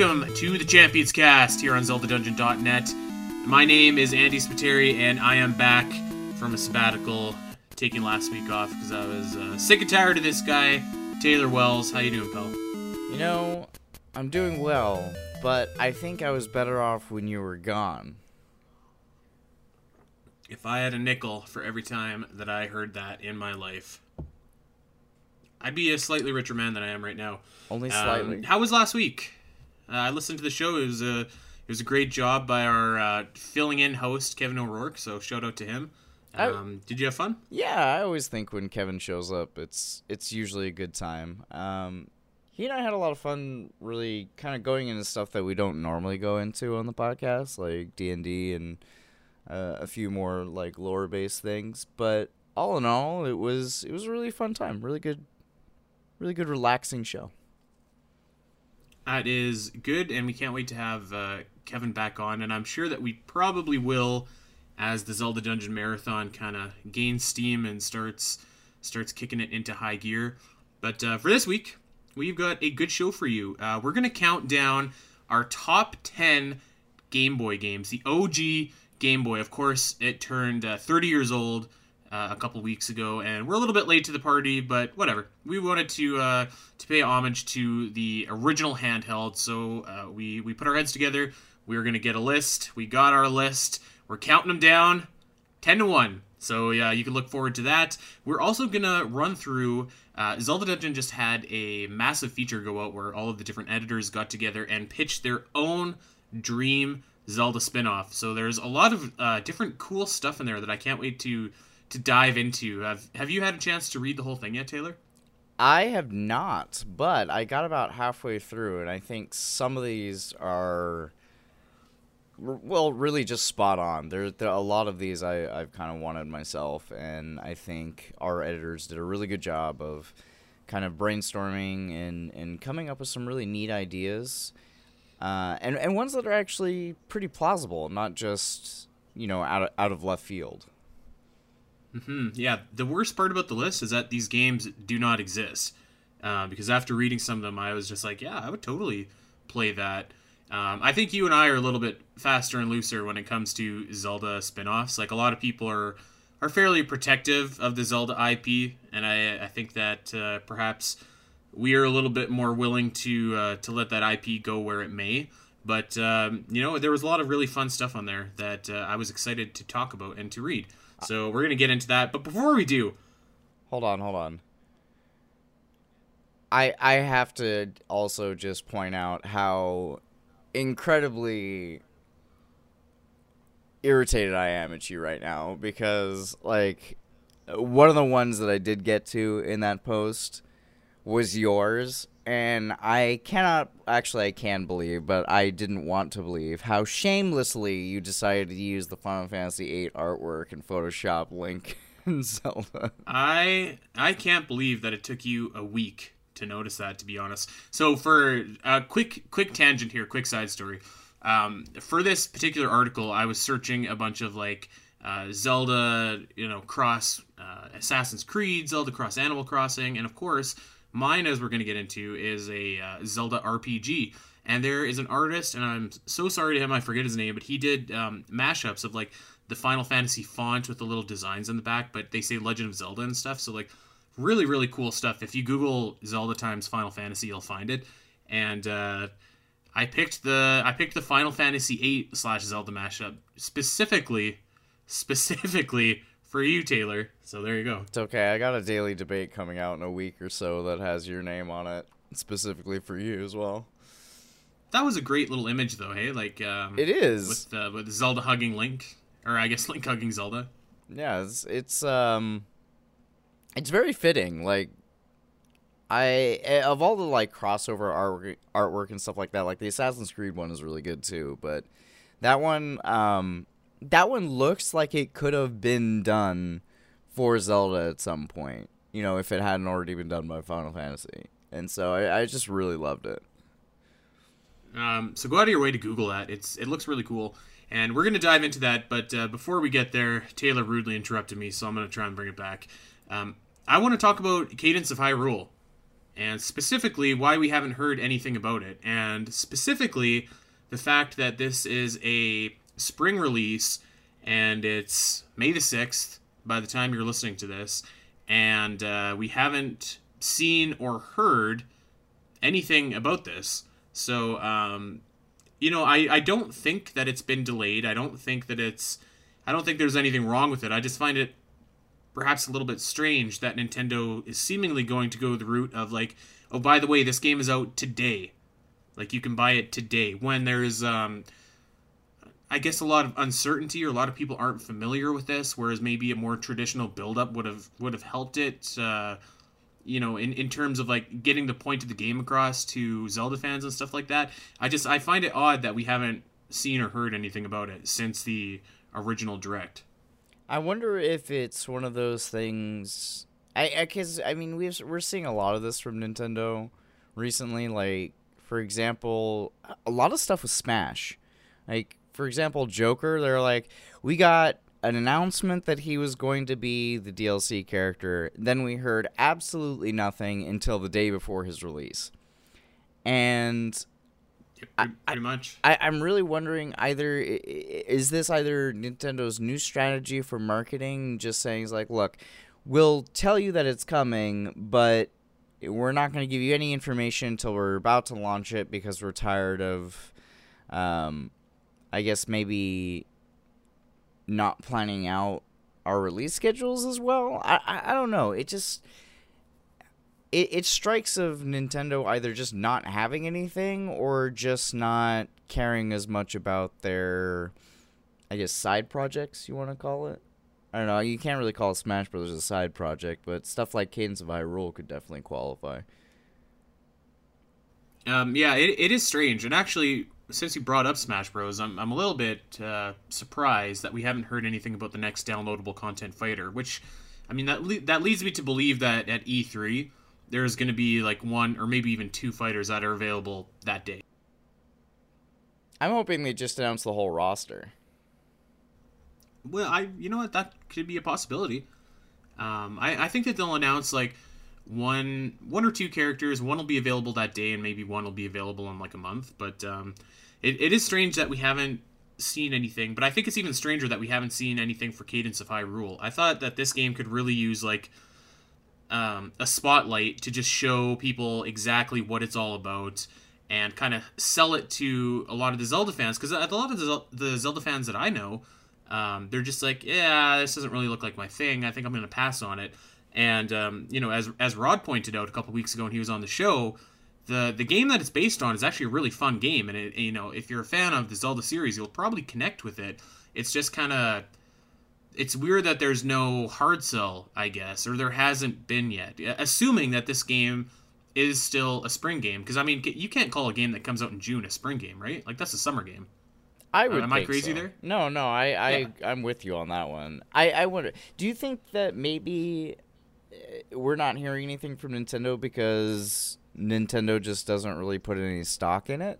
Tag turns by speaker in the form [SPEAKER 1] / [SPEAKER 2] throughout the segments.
[SPEAKER 1] welcome to the Champions Cast here on ZeldaDungeon.net. My name is Andy Spiteri, and I am back from a sabbatical, taking last week off because I was uh, sick and tired of this guy, Taylor Wells. How you doing, pal?
[SPEAKER 2] You know, I'm doing well, but I think I was better off when you were gone.
[SPEAKER 1] If I had a nickel for every time that I heard that in my life, I'd be a slightly richer man than I am right now.
[SPEAKER 2] Only
[SPEAKER 1] Um,
[SPEAKER 2] slightly.
[SPEAKER 1] how was last week? Uh, I listened to the show. It was a it was a great job by our uh, filling in host Kevin O'Rourke. So shout out to him.
[SPEAKER 2] I-
[SPEAKER 1] Um, did you have fun?
[SPEAKER 2] yeah, I always think when Kevin shows up, it's it's usually a good time. Um, he and I had a lot of fun, really kind of going into stuff that we don't normally go into on the podcast, like D and D and uh, a few more like lore based things. But all in all, it was it was a really fun time. Really good, really good, relaxing show.
[SPEAKER 1] That is good, and we can't wait to have uh, Kevin back on. And I'm sure that we probably will, as the Zelda Dungeon Marathon kind of gains steam and starts starts kicking it into high gear. But uh, for this week, we've got a good show for you. Uh, we're gonna count down our top ten Game Boy games, the OG Game Boy. Of course, it turned uh, 30 years old uh, a couple weeks ago, and we're a little bit late to the party, but whatever. We wanted to uh, to pay homage to the original handheld, so uh, we we put our heads together. We were gonna get a list. We got our list. We're counting them down, ten to one. So yeah, you can look forward to that. We're also gonna run through. Uh, Zelda Dungeon just had a massive feature go out where all of the different editors got together and pitched their own dream Zelda spin-off. So there's a lot of uh, different cool stuff in there that I can't wait to to dive into. Have Have you had a chance to read the whole thing yet, Taylor?
[SPEAKER 2] I have not, but I got about halfway through, and I think some of these are, well, really just spot on. There, there a lot of these I, I've kind of wanted myself, and I think our editors did a really good job of kind of brainstorming and, and coming up with some really neat ideas, uh, and and ones that are actually pretty plausible, not just you know out of, out of left field.
[SPEAKER 1] Hmm. Yeah. The worst part about the list is that these games do not exist. Uh, because after reading some of them, I was just like, yeah, I would totally play that. Um, I think you and I are a little bit faster and looser when it comes to Zelda spin-offs. Like a lot of people are are fairly protective of the Zelda IP, and I I think that uh, perhaps we are a little bit more willing to uh, to let that IP go where it may. But um, you know, there was a lot of really fun stuff on there that uh, I was excited to talk about and to read. Uh, so we're gonna get into that. But before we do,
[SPEAKER 2] Hold on, hold on. I I have to also just point out how incredibly irritated I am at you right now because like one of the ones that I did get to in that post was yours and I cannot actually I can believe but I didn't want to believe how shamelessly you decided to use the Final Fantasy VIII artwork in Photoshop Link and Zelda.
[SPEAKER 1] I I can't believe that it took you a week to notice that. To be honest, so for a quick quick tangent here, quick side story. Um, for this particular article, I was searching a bunch of like uh, Zelda, you know, cross uh, Assassin's Creed, Zelda cross Animal Crossing, and of course, mine, as we're going to get into, is a uh, Zelda RPG. And there is an artist, and I'm so sorry to him, I forget his name, but he did um, mashups of like the Final Fantasy font with the little designs in the back, but they say Legend of Zelda and stuff. So like really really cool stuff. If you Google Zelda times Final Fantasy, you'll find it. And uh, I picked the I picked the Final Fantasy VIII slash Zelda mashup specifically specifically for you, Taylor. So there you go.
[SPEAKER 2] It's okay. I got a daily debate coming out in a week or so that has your name on it, specifically for you as well.
[SPEAKER 1] That was a great little image, though. Hey, like um,
[SPEAKER 2] It is.
[SPEAKER 1] with uh, with Zelda hugging Link, or I guess Link hugging Zelda.
[SPEAKER 2] Yeah, it's, it's um, it's very fitting. Like, I eh, of all the like crossover artwork, artwork and stuff like that, like the Assassin's Creed one is really good too. But that one, um, that one looks like it could have been done for Zelda at some point. You know, if it hadn't already been done by Final Fantasy. And so I, I just really loved it.
[SPEAKER 1] Um, so go out of your way to Google that. It's it looks really cool, and we're gonna dive into that. But uh, before we get there, Taylor rudely interrupted me, so I'm gonna try and bring it back. Um, I want to talk about Cadence of Hyrule. and specifically why we haven't heard anything about it, and specifically the fact that this is a spring release and it's May the 6th by the time you're listening to this, and uh, we haven't seen or heard anything about this. So, um, you know, I, I don't think that it's been delayed. I don't think that it's. I don't think there's anything wrong with it. I just find it perhaps a little bit strange that Nintendo is seemingly going to go the route of like, oh, by the way, this game is out today. Like you can buy it today when there's um I guess a lot of uncertainty or a lot of people aren't familiar with this, whereas maybe a more traditional build-up would have would have helped it. Uh, you know, in, in terms of like getting the point of the game across to Zelda fans and stuff like that. I just I find it odd that we haven't seen or heard anything about it since the original direct.
[SPEAKER 2] I wonder if it's one of those things. I I, I mean we we're seeing a lot of this from Nintendo recently. Like for example, a lot of stuff with Smash. Like for example, Joker. They're like, we got an announcement that he was going to be the DLC character. Then we heard absolutely nothing until the day before his release. And
[SPEAKER 1] yeah, pretty, pretty, much.
[SPEAKER 2] I, I'm really wondering either is this either Nintendo's new strategy for marketing, just saying it's like, look, we'll tell you that it's coming, but we're not going to give you any information until we're about to launch it because we're tired of, um, I guess maybe not planning out our release schedules as well. I I, I don't know. It just it, it strikes of Nintendo either just not having anything or just not caring as much about their I guess side projects you want to call it. I don't know. You can't really call Smash Brothers a side project, but stuff like Cadence of Hyrule could definitely qualify.
[SPEAKER 1] Um, yeah, it, it is strange, and actually, since you brought up Smash Bros, I'm, I'm a little bit uh, surprised that we haven't heard anything about the next downloadable content fighter. Which, I mean, that le- that leads me to believe that at E3 there's going to be like one or maybe even two fighters that are available that day.
[SPEAKER 2] I'm hoping they just announce the whole roster.
[SPEAKER 1] Well, I you know what that could be a possibility. Um, I, I think that they'll announce like one one or two characters. One will be available that day, and maybe one will be available in like a month. But um, it, it is strange that we haven't seen anything. But I think it's even stranger that we haven't seen anything for Cadence of Hyrule. I thought that this game could really use like um, a spotlight to just show people exactly what it's all about and kind of sell it to a lot of the Zelda fans because a lot of the, the Zelda fans that I know, um, they're just like, yeah, this doesn't really look like my thing. I think I'm going to pass on it. And um, you know, as as Rod pointed out a couple weeks ago when he was on the show, the the game that it's based on is actually a really fun game. And it, you know, if you're a fan of the Zelda series, you'll probably connect with it. It's just kind of it's weird that there's no hard sell, I guess, or there hasn't been yet. Assuming that this game is still a spring game, because I mean, you can't call a game that comes out in June a spring game, right? Like that's a summer game.
[SPEAKER 2] I would. Uh,
[SPEAKER 1] am I crazy
[SPEAKER 2] so.
[SPEAKER 1] there?
[SPEAKER 2] No, no. I, I, yeah. I'm with you on that one. I, I wonder. Do you think that maybe we're not hearing anything from Nintendo because Nintendo just doesn't really put any stock in it?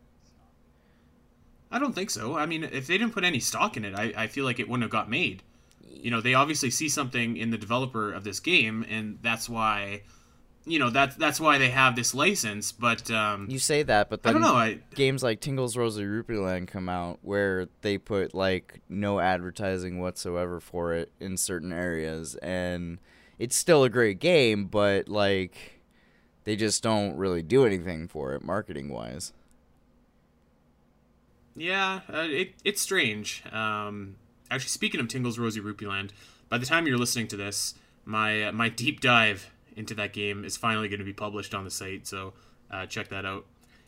[SPEAKER 1] I don't think so. I mean, if they didn't put any stock in it, I, I feel like it wouldn't have got made you know they obviously see something in the developer of this game and that's why you know that's that's why they have this license but um,
[SPEAKER 2] you say that but then
[SPEAKER 1] i don't know I,
[SPEAKER 2] games like Tingle's Rosy Rupee Land come out where they put like no advertising whatsoever for it in certain areas and it's still a great game but like they just don't really do anything for it marketing wise
[SPEAKER 1] yeah uh, it, it's strange um, actually, speaking of Tingle's Rosy Rupee Land, by the time you're listening to this, my uh, my deep dive into that game is finally going to be published on the site. So uh, check that out.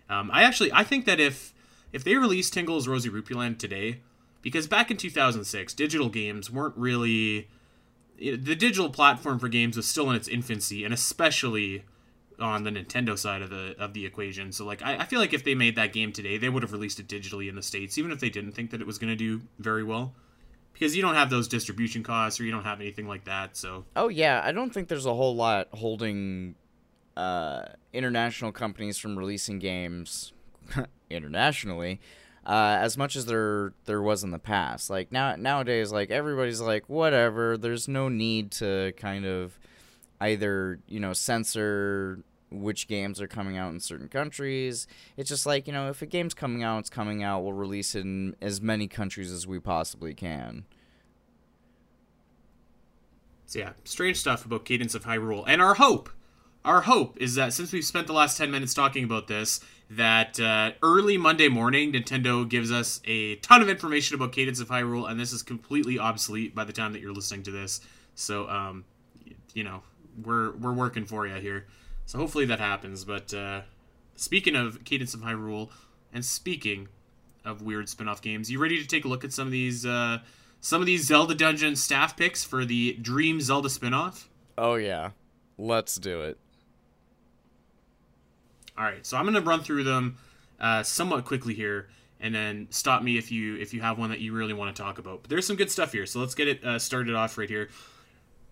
[SPEAKER 1] Um, I actually I think that if if they release Tingle's Rosy Rupee Land today, because back in 2006, digital games weren't really the digital platform for games was still in its infancy, and especially on the Nintendo side of the of the equation. So like I, I feel like if they made that game today, they would have released it digitally in the states, even if they didn't think that it was going to do very well because you don't have those distribution costs or you don't have anything like that. So
[SPEAKER 2] oh yeah, I don't think there's a whole lot holding uh, international companies from releasing games internationally. Uh, as much as there there was in the past, like now nowadays, like everybody's like whatever. There's no need to kind of either you know censor which games are coming out in certain countries. It's just like, you know, if a game's coming out, it's coming out. We'll release it in as many countries as we possibly can.
[SPEAKER 1] So yeah, strange stuff about Cadence of Hyrule. And our hope, our hope is that since we've spent the last 10 minutes talking about this, that uh, early Monday morning, Nintendo gives us a ton of information about Cadence of Hyrule, and this is completely obsolete by the time that you're listening to this. So, um, you know, we're we're working for you here. So hopefully that happens. But uh, speaking of Cadence of Hyrule, and speaking of weird spin-off games, you ready to take a look at some of these uh, some of these Zelda Dungeon staff picks for the Dream Zelda spin-off?
[SPEAKER 2] Oh yeah, let's do it.
[SPEAKER 1] All right, so I'm going to run through them uh, somewhat quickly here, and then stop me if you if you have one that you really want to talk about. But there's some good stuff here, so let's get it uh, started off right here.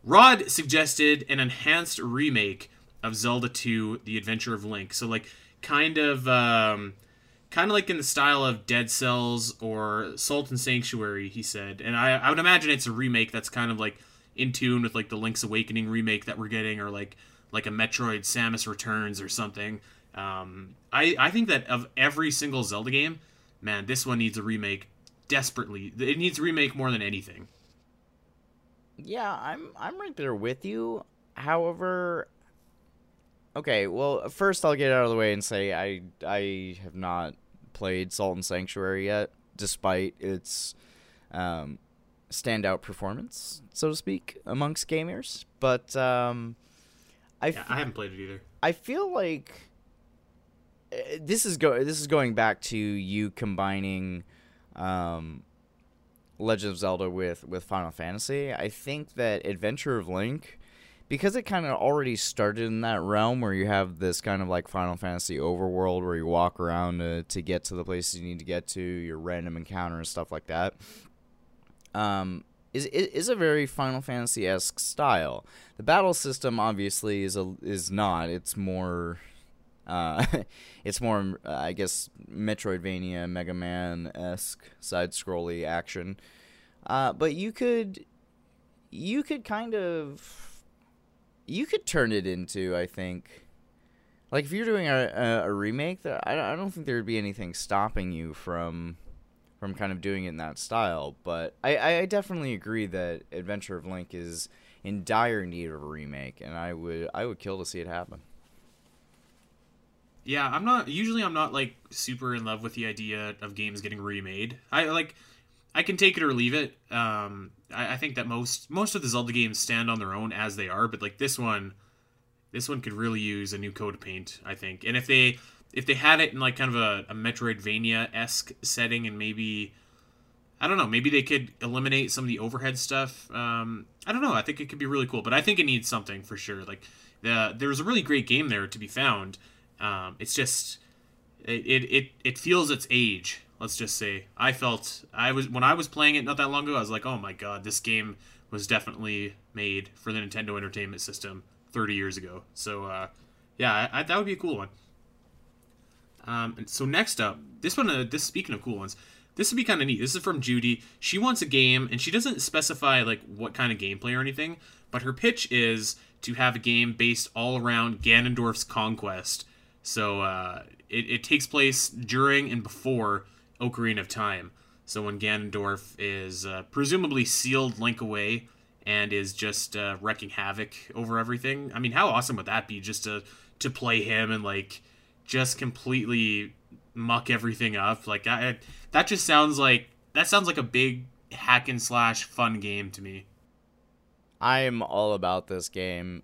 [SPEAKER 1] Rod suggested an enhanced remake of Zelda 2: The Adventure of Link. So like kind of um, kind of like in the style of Dead Cells or Salt and Sanctuary, he said. And I, I would imagine it's a remake that's kind of like in tune with like the Link's Awakening remake that we're getting, or like like a Metroid Samus Returns or something. Um, I I think that of every single Zelda game, man, this one needs a remake desperately. It needs a remake more than anything.
[SPEAKER 2] Yeah, I'm I'm right there with you. However, okay, well, first I'll get out of the way and say I I have not played Salt and Sanctuary yet, despite its um, standout performance, so to speak, amongst gamers. But um,
[SPEAKER 1] I yeah, f- I haven't played it either.
[SPEAKER 2] I feel like this is go this is going back to you combining um, Legend of Zelda with with Final Fantasy. I think that Adventure of Link because it kind of already started in that realm where you have this kind of like Final Fantasy overworld where you walk around to, to get to the places you need to get to, your random encounter and stuff like that. Um, is is a very Final Fantasy esque style. The battle system obviously is a is not. It's more, uh, it's more uh, I guess Metroidvania, Mega Man esque side scrolly action. Uh, but you could you could kind of you could turn it into I think like if you're doing a, a, remake that I, I don't think there would be anything stopping you from from kind of doing it in that style but I, I definitely agree that adventure of link is in dire need of a remake and i would i would kill to see it happen
[SPEAKER 1] yeah i'm not usually i'm not like super in love with the idea of games getting remade i like I can take it or leave it. Um, I, I, think that most most of the Zelda games stand on their own as they are, but like this one, this one could really use a new coat of paint. I think, and if they if they had it in like kind of a, a Metroidvania esque setting, and maybe I don't know, maybe they could eliminate some of the overhead stuff. Um, I don't know. I think it could be really cool, but I think it needs something for sure. Like the, there's a really great game there to be found. Um, it's just it, it it it feels its age let's just say. I felt i was when i was playing it not that long ago i was like oh my god this game was definitely made for the nintendo entertainment system 30 years ago. So uh, yeah I, I, that would be a cool one. Um, and so next up this one uh, this speaking of cool ones this would be kind of neat. This is from judy. She wants a game and she doesn't specify like what kind of gameplay or anything but her pitch is to have a game based all around ganondorf's conquest so uh, it, it takes place during and before Ocarina of Time. So when Ganondorf is uh, presumably sealed Link away and is just uh, wrecking havoc over everything. I mean, how awesome would that be just to to play him and like just completely muck everything up? Like I, that just sounds like that sounds like a big hack and slash fun game to me.
[SPEAKER 2] I am all about this game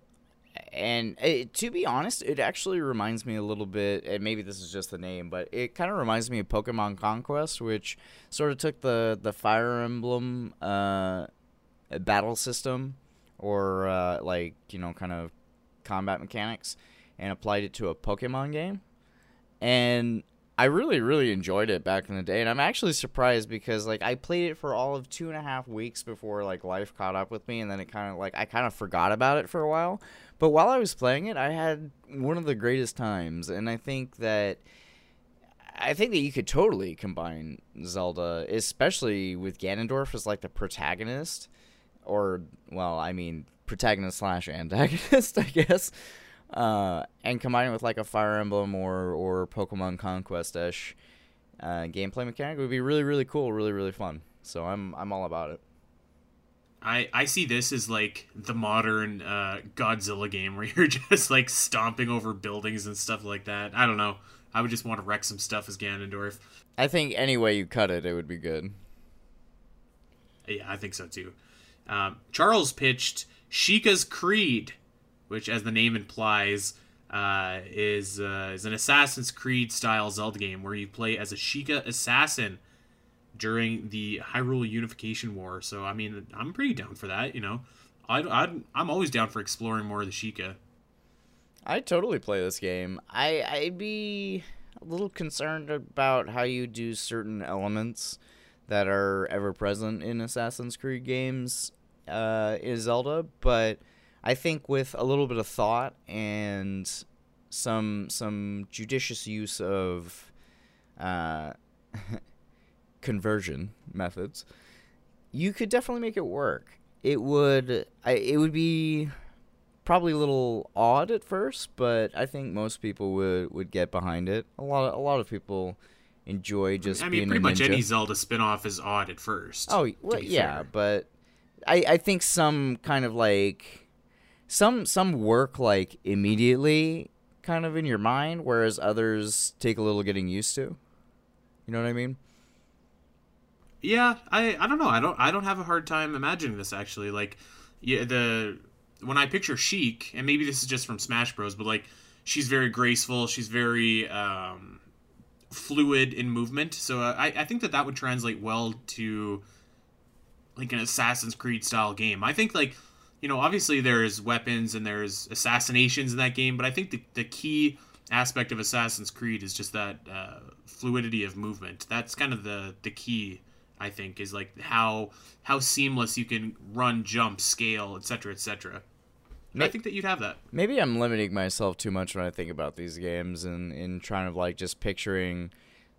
[SPEAKER 2] and it, to be honest, it actually reminds me a little bit, and maybe this is just the name, but it kind of reminds me of Pokemon Conquest, which sort of took the the Fire Emblem uh, battle system, or uh, like you know, kind of combat mechanics, and applied it to a Pokemon game, and I really, really enjoyed it back in the day, and I'm actually surprised because like I played it for all of two and a half weeks before like life caught up with me, and then it kind of like I kind of forgot about it for a while. But while I was playing it, I had one of the greatest times, and I think that I think that you could totally combine Zelda, especially with Ganondorf as like the protagonist, or well, I mean protagonist slash antagonist, I guess. uh, and combining with like a Fire Emblem or or Pokemon Conquest ish uh, gameplay mechanic would be really really cool, really really fun. So I'm I'm all about it.
[SPEAKER 1] I, I see this as like the modern uh, Godzilla game where you're just like stomping over buildings and stuff like that. I don't know. I would just want to wreck some stuff as Ganondorf.
[SPEAKER 2] I think any way you cut it, it would be good.
[SPEAKER 1] Yeah, I think so too. Um, Charles pitched Sheikah's Creed, which, as the name implies, uh, is uh, is an Assassin's Creed style Zelda game where you play as a Sheikah assassin during the Hyrule Unification War. So, I mean, I'm pretty down for that. You know, I i I'm always down for exploring more of the Sheikah.
[SPEAKER 2] I'd totally play this game. I I'd be a little concerned about how you do certain elements that are ever present in Assassin's Creed games uh, in Zelda, but I think with a little bit of thought and some some judicious use of uh, conversion methods, you could definitely make it work. It would I, it would be probably a little odd at first, but I think most people would would get behind it. A lot of, a lot of people enjoy just.
[SPEAKER 1] I mean, pretty much any Zelda spinoff is odd at first.
[SPEAKER 2] Oh well, yeah, fair. but I I think some kind of like some some work like immediately kind of in your mind, whereas others take a little getting used to. You know what I mean?
[SPEAKER 1] Yeah, I I don't know. I don't I don't have a hard time imagining this actually. Like, yeah, the when I picture Sheik, and maybe this is just from Smash Bros, but like she's very graceful. She's very um, fluid in movement. So uh, I, I think that that would translate well to like an Assassin's Creed style game. I think like you know obviously there's weapons and there's assassinations in that game, but I think the the key aspect of Assassin's Creed is just that uh, fluidity of movement. That's kind of the the key. I think is like how how seamless you can run, jump, scale, etc., etc. I think that you'd have that.
[SPEAKER 2] Maybe I'm limiting myself too much when I think about these games and in trying to like just picturing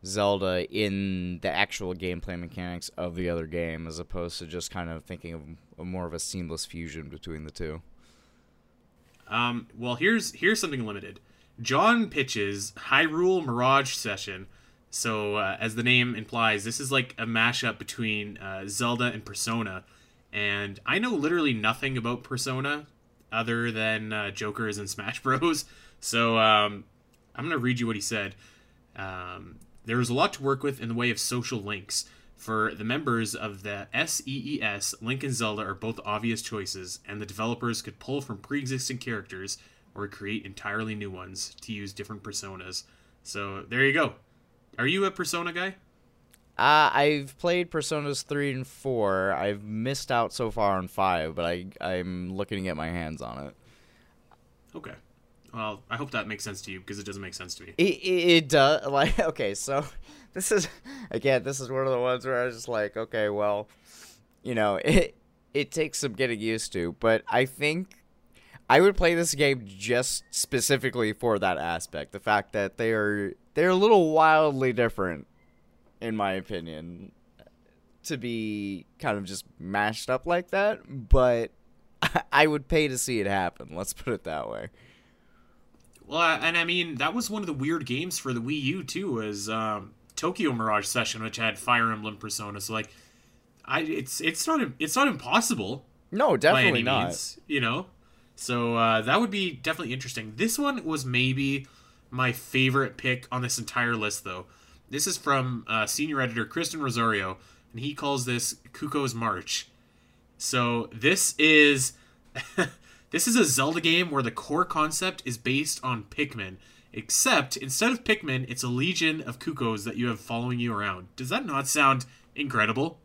[SPEAKER 2] Zelda in the actual gameplay mechanics of the other game, as opposed to just kind of thinking of, of more of a seamless fusion between the two.
[SPEAKER 1] Um, well, here's here's something limited. John pitches Hyrule Mirage Session. So, uh, as the name implies, this is like a mashup between uh, Zelda and Persona. And I know literally nothing about Persona, other than uh, Joker's and Smash Bros. So um, I'm going to read you what he said. Um, there is a lot to work with in the way of social links. For the members of the SEES, Link and Zelda are both obvious choices, and the developers could pull from pre existing characters or create entirely new ones to use different personas. So there you go. Are you a Persona guy?
[SPEAKER 2] Uh, I've played Personas three and four. I've missed out so far on five, but I I'm looking to get my hands on it.
[SPEAKER 1] Okay. Well, I hope that makes sense to you because it doesn't make sense to me.
[SPEAKER 2] It, it, it does. Like, okay, so this is again, this is one of the ones where I was just like, okay, well, you know, it it takes some getting used to, but I think I would play this game just specifically for that aspect, the fact that they are they're a little wildly different in my opinion, to be kind of just mashed up like that. But I would pay to see it happen. Let's put it that way.
[SPEAKER 1] Well, and I mean that was one of the weird games for the Wii U too, was um, Tokyo Mirage Session, which had Fire Emblem Persona. So like, I it's it's not it's not impossible.
[SPEAKER 2] No, definitely not. Means,
[SPEAKER 1] you know, so uh, that would be definitely interesting. This one was maybe my favorite pick on this entire list, though. This is from uh, senior editor Kristen Rosario, and he calls this Cucco's March. So this is this is a Zelda game where the core concept is based on Pikmin, except instead of Pikmin, it's a legion of Cuccos that you have following you around. Does that not sound incredible?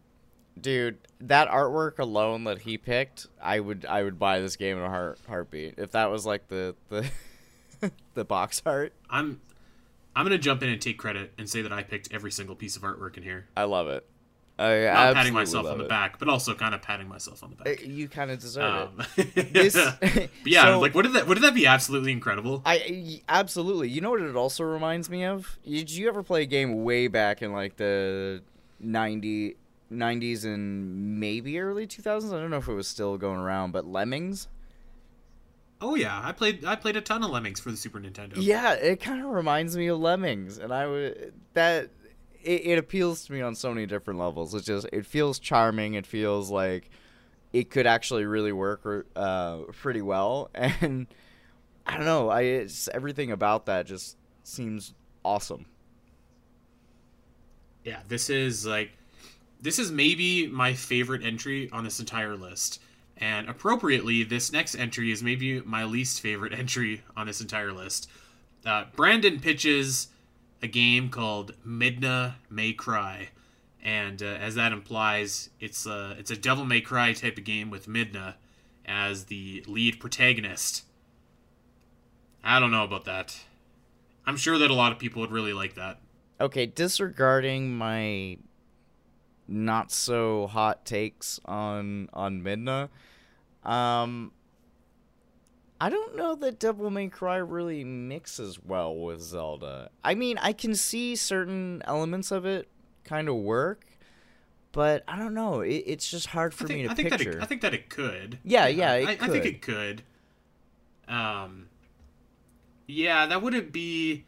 [SPEAKER 2] Dude, that artwork alone that he picked, I would I would buy this game in a heart heartbeat. If that was like the the the box art.
[SPEAKER 1] I'm I'm gonna jump in and take credit and say that I picked every single piece of artwork in here.
[SPEAKER 2] I love it. I
[SPEAKER 1] Not patting myself on the it. back, but also kind of patting myself on the back.
[SPEAKER 2] You kind of deserve um, it. this,
[SPEAKER 1] yeah, so, like what did that? Would that be absolutely incredible?
[SPEAKER 2] I absolutely. You know what it also reminds me of? Did you ever play a game way back in like the 90, 90s and maybe early two thousands? I don't know if it was still going around, but Lemmings.
[SPEAKER 1] Oh yeah, I played I played a ton of Lemmings for the Super Nintendo.
[SPEAKER 2] Yeah, it kind of reminds me of Lemmings, and I would that it, it appeals to me on so many different levels. It just it feels charming. It feels like it could actually really work uh, pretty well, and I don't know. I it's everything about that just seems awesome.
[SPEAKER 1] Yeah, this is like this is maybe my favorite entry on this entire list. And appropriately, this next entry is maybe my least favorite entry on this entire list. Uh, Brandon pitches a game called Midna May Cry, and uh, as that implies, it's a it's a Devil May Cry type of game with Midna as the lead protagonist. I don't know about that. I'm sure that a lot of people would really like that.
[SPEAKER 2] Okay, disregarding my not so hot takes on on Midna, um, I don't know that Devil May Cry really mixes well with Zelda. I mean, I can see certain elements of it kind of work, but I don't know. It, it's just hard for
[SPEAKER 1] think,
[SPEAKER 2] me to
[SPEAKER 1] I think
[SPEAKER 2] picture.
[SPEAKER 1] That it, I think that it could.
[SPEAKER 2] Yeah, yeah,
[SPEAKER 1] I,
[SPEAKER 2] could.
[SPEAKER 1] I think it could. Um, yeah, that wouldn't be.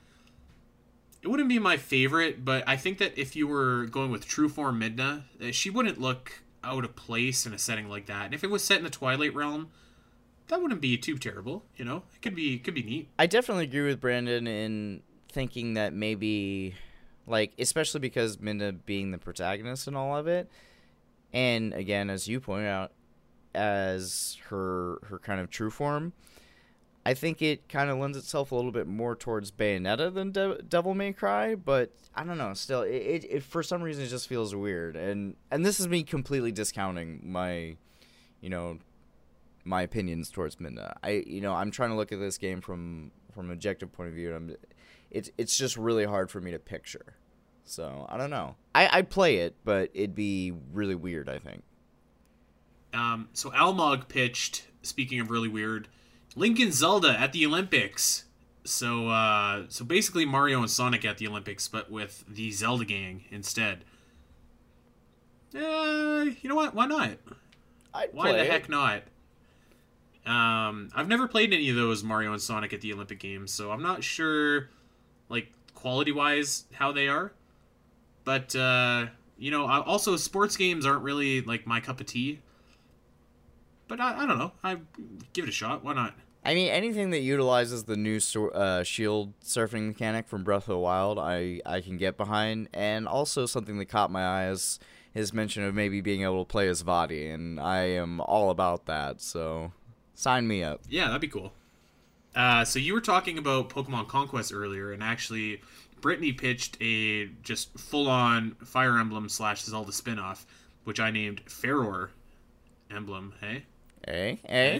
[SPEAKER 1] It wouldn't be my favorite, but I think that if you were going with True Form Midna, uh, she wouldn't look out of place in a setting like that. And if it was set in the Twilight Realm, that wouldn't be too terrible. You know, it could be it could be neat.
[SPEAKER 2] I definitely agree with Brandon in thinking that maybe, like, especially because Midna being the protagonist and all of it, and again, as you point out, as her her kind of true form, I think it kind of lends itself a little bit more towards Bayonetta than De- Devil May Cry, but I don't know. Still, it, it, it, for some reason it just feels weird, and and this is me completely discounting my, you know, my opinions towards Midna. I you know I'm trying to look at this game from from an objective point of view. And I'm, it's it's just really hard for me to picture. So I don't know. I I'd play it, but it'd be really weird. I think.
[SPEAKER 1] Um. So Almog pitched. Speaking of really weird, Link and Zelda at the Olympics. So uh, so basically Mario and Sonic at the Olympics, but with the Zelda gang instead. Uh, you know what? Why not?
[SPEAKER 2] I'd
[SPEAKER 1] Why
[SPEAKER 2] play.
[SPEAKER 1] the heck not? Um, I've never played any of those Mario and Sonic at the Olympic Games, so I'm not sure, like quality wise, how they are. But uh, you know, also sports games aren't really like my cup of tea. But I, I don't know. I give it a shot. Why not?
[SPEAKER 2] I mean, anything that utilizes the new uh, shield surfing mechanic from Breath of the Wild, I, I can get behind. And also something that caught my eye is his mention of maybe being able to play as Vaati, and I am all about that. So sign me up.
[SPEAKER 1] Yeah, that'd be cool. Uh, so you were talking about Pokemon Conquest earlier, and actually, Brittany pitched a just full-on Fire Emblem slash Zelda spin-off, which I named Farore Emblem. Hey,
[SPEAKER 2] Eh? Eh?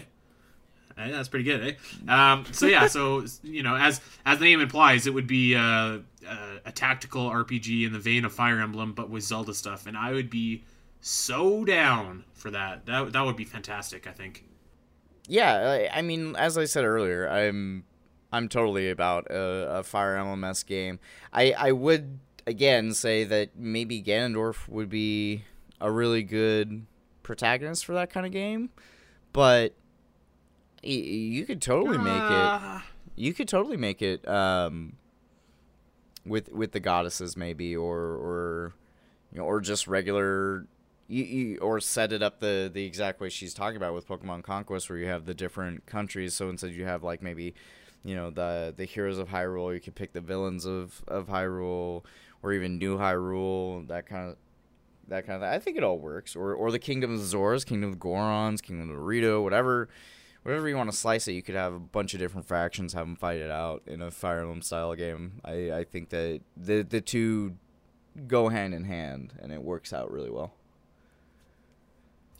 [SPEAKER 1] Hey, that's pretty good, eh? Um, so yeah, so you know, as as the name implies, it would be uh, uh, a tactical RPG in the vein of Fire Emblem, but with Zelda stuff, and I would be so down for that. That that would be fantastic. I think.
[SPEAKER 2] Yeah, I mean, as I said earlier, I'm I'm totally about a, a Fire Emblem S game. I I would again say that maybe Ganondorf would be a really good protagonist for that kind of game, but you could totally make it.
[SPEAKER 1] Uh,
[SPEAKER 2] You could totally make it um, with with the goddesses maybe, or or you know, or just regular. You, you, or set it up the, the exact way she's talking about with Pokemon Conquest, where you have the different countries. So instead, you have like maybe, you know, the the heroes of Hyrule. You could pick the villains of, of Hyrule, or even New Hyrule. That kind of that kind of. Thing. I think it all works. Or or the Kingdom of Zoras, Kingdom of Gorons, Kingdom of Dorito, whatever whatever you want to slice it, you could have a bunch of different factions, have them fight it out in a Fire Emblem style game. I, I think that the the two go hand in hand, and it works out really well.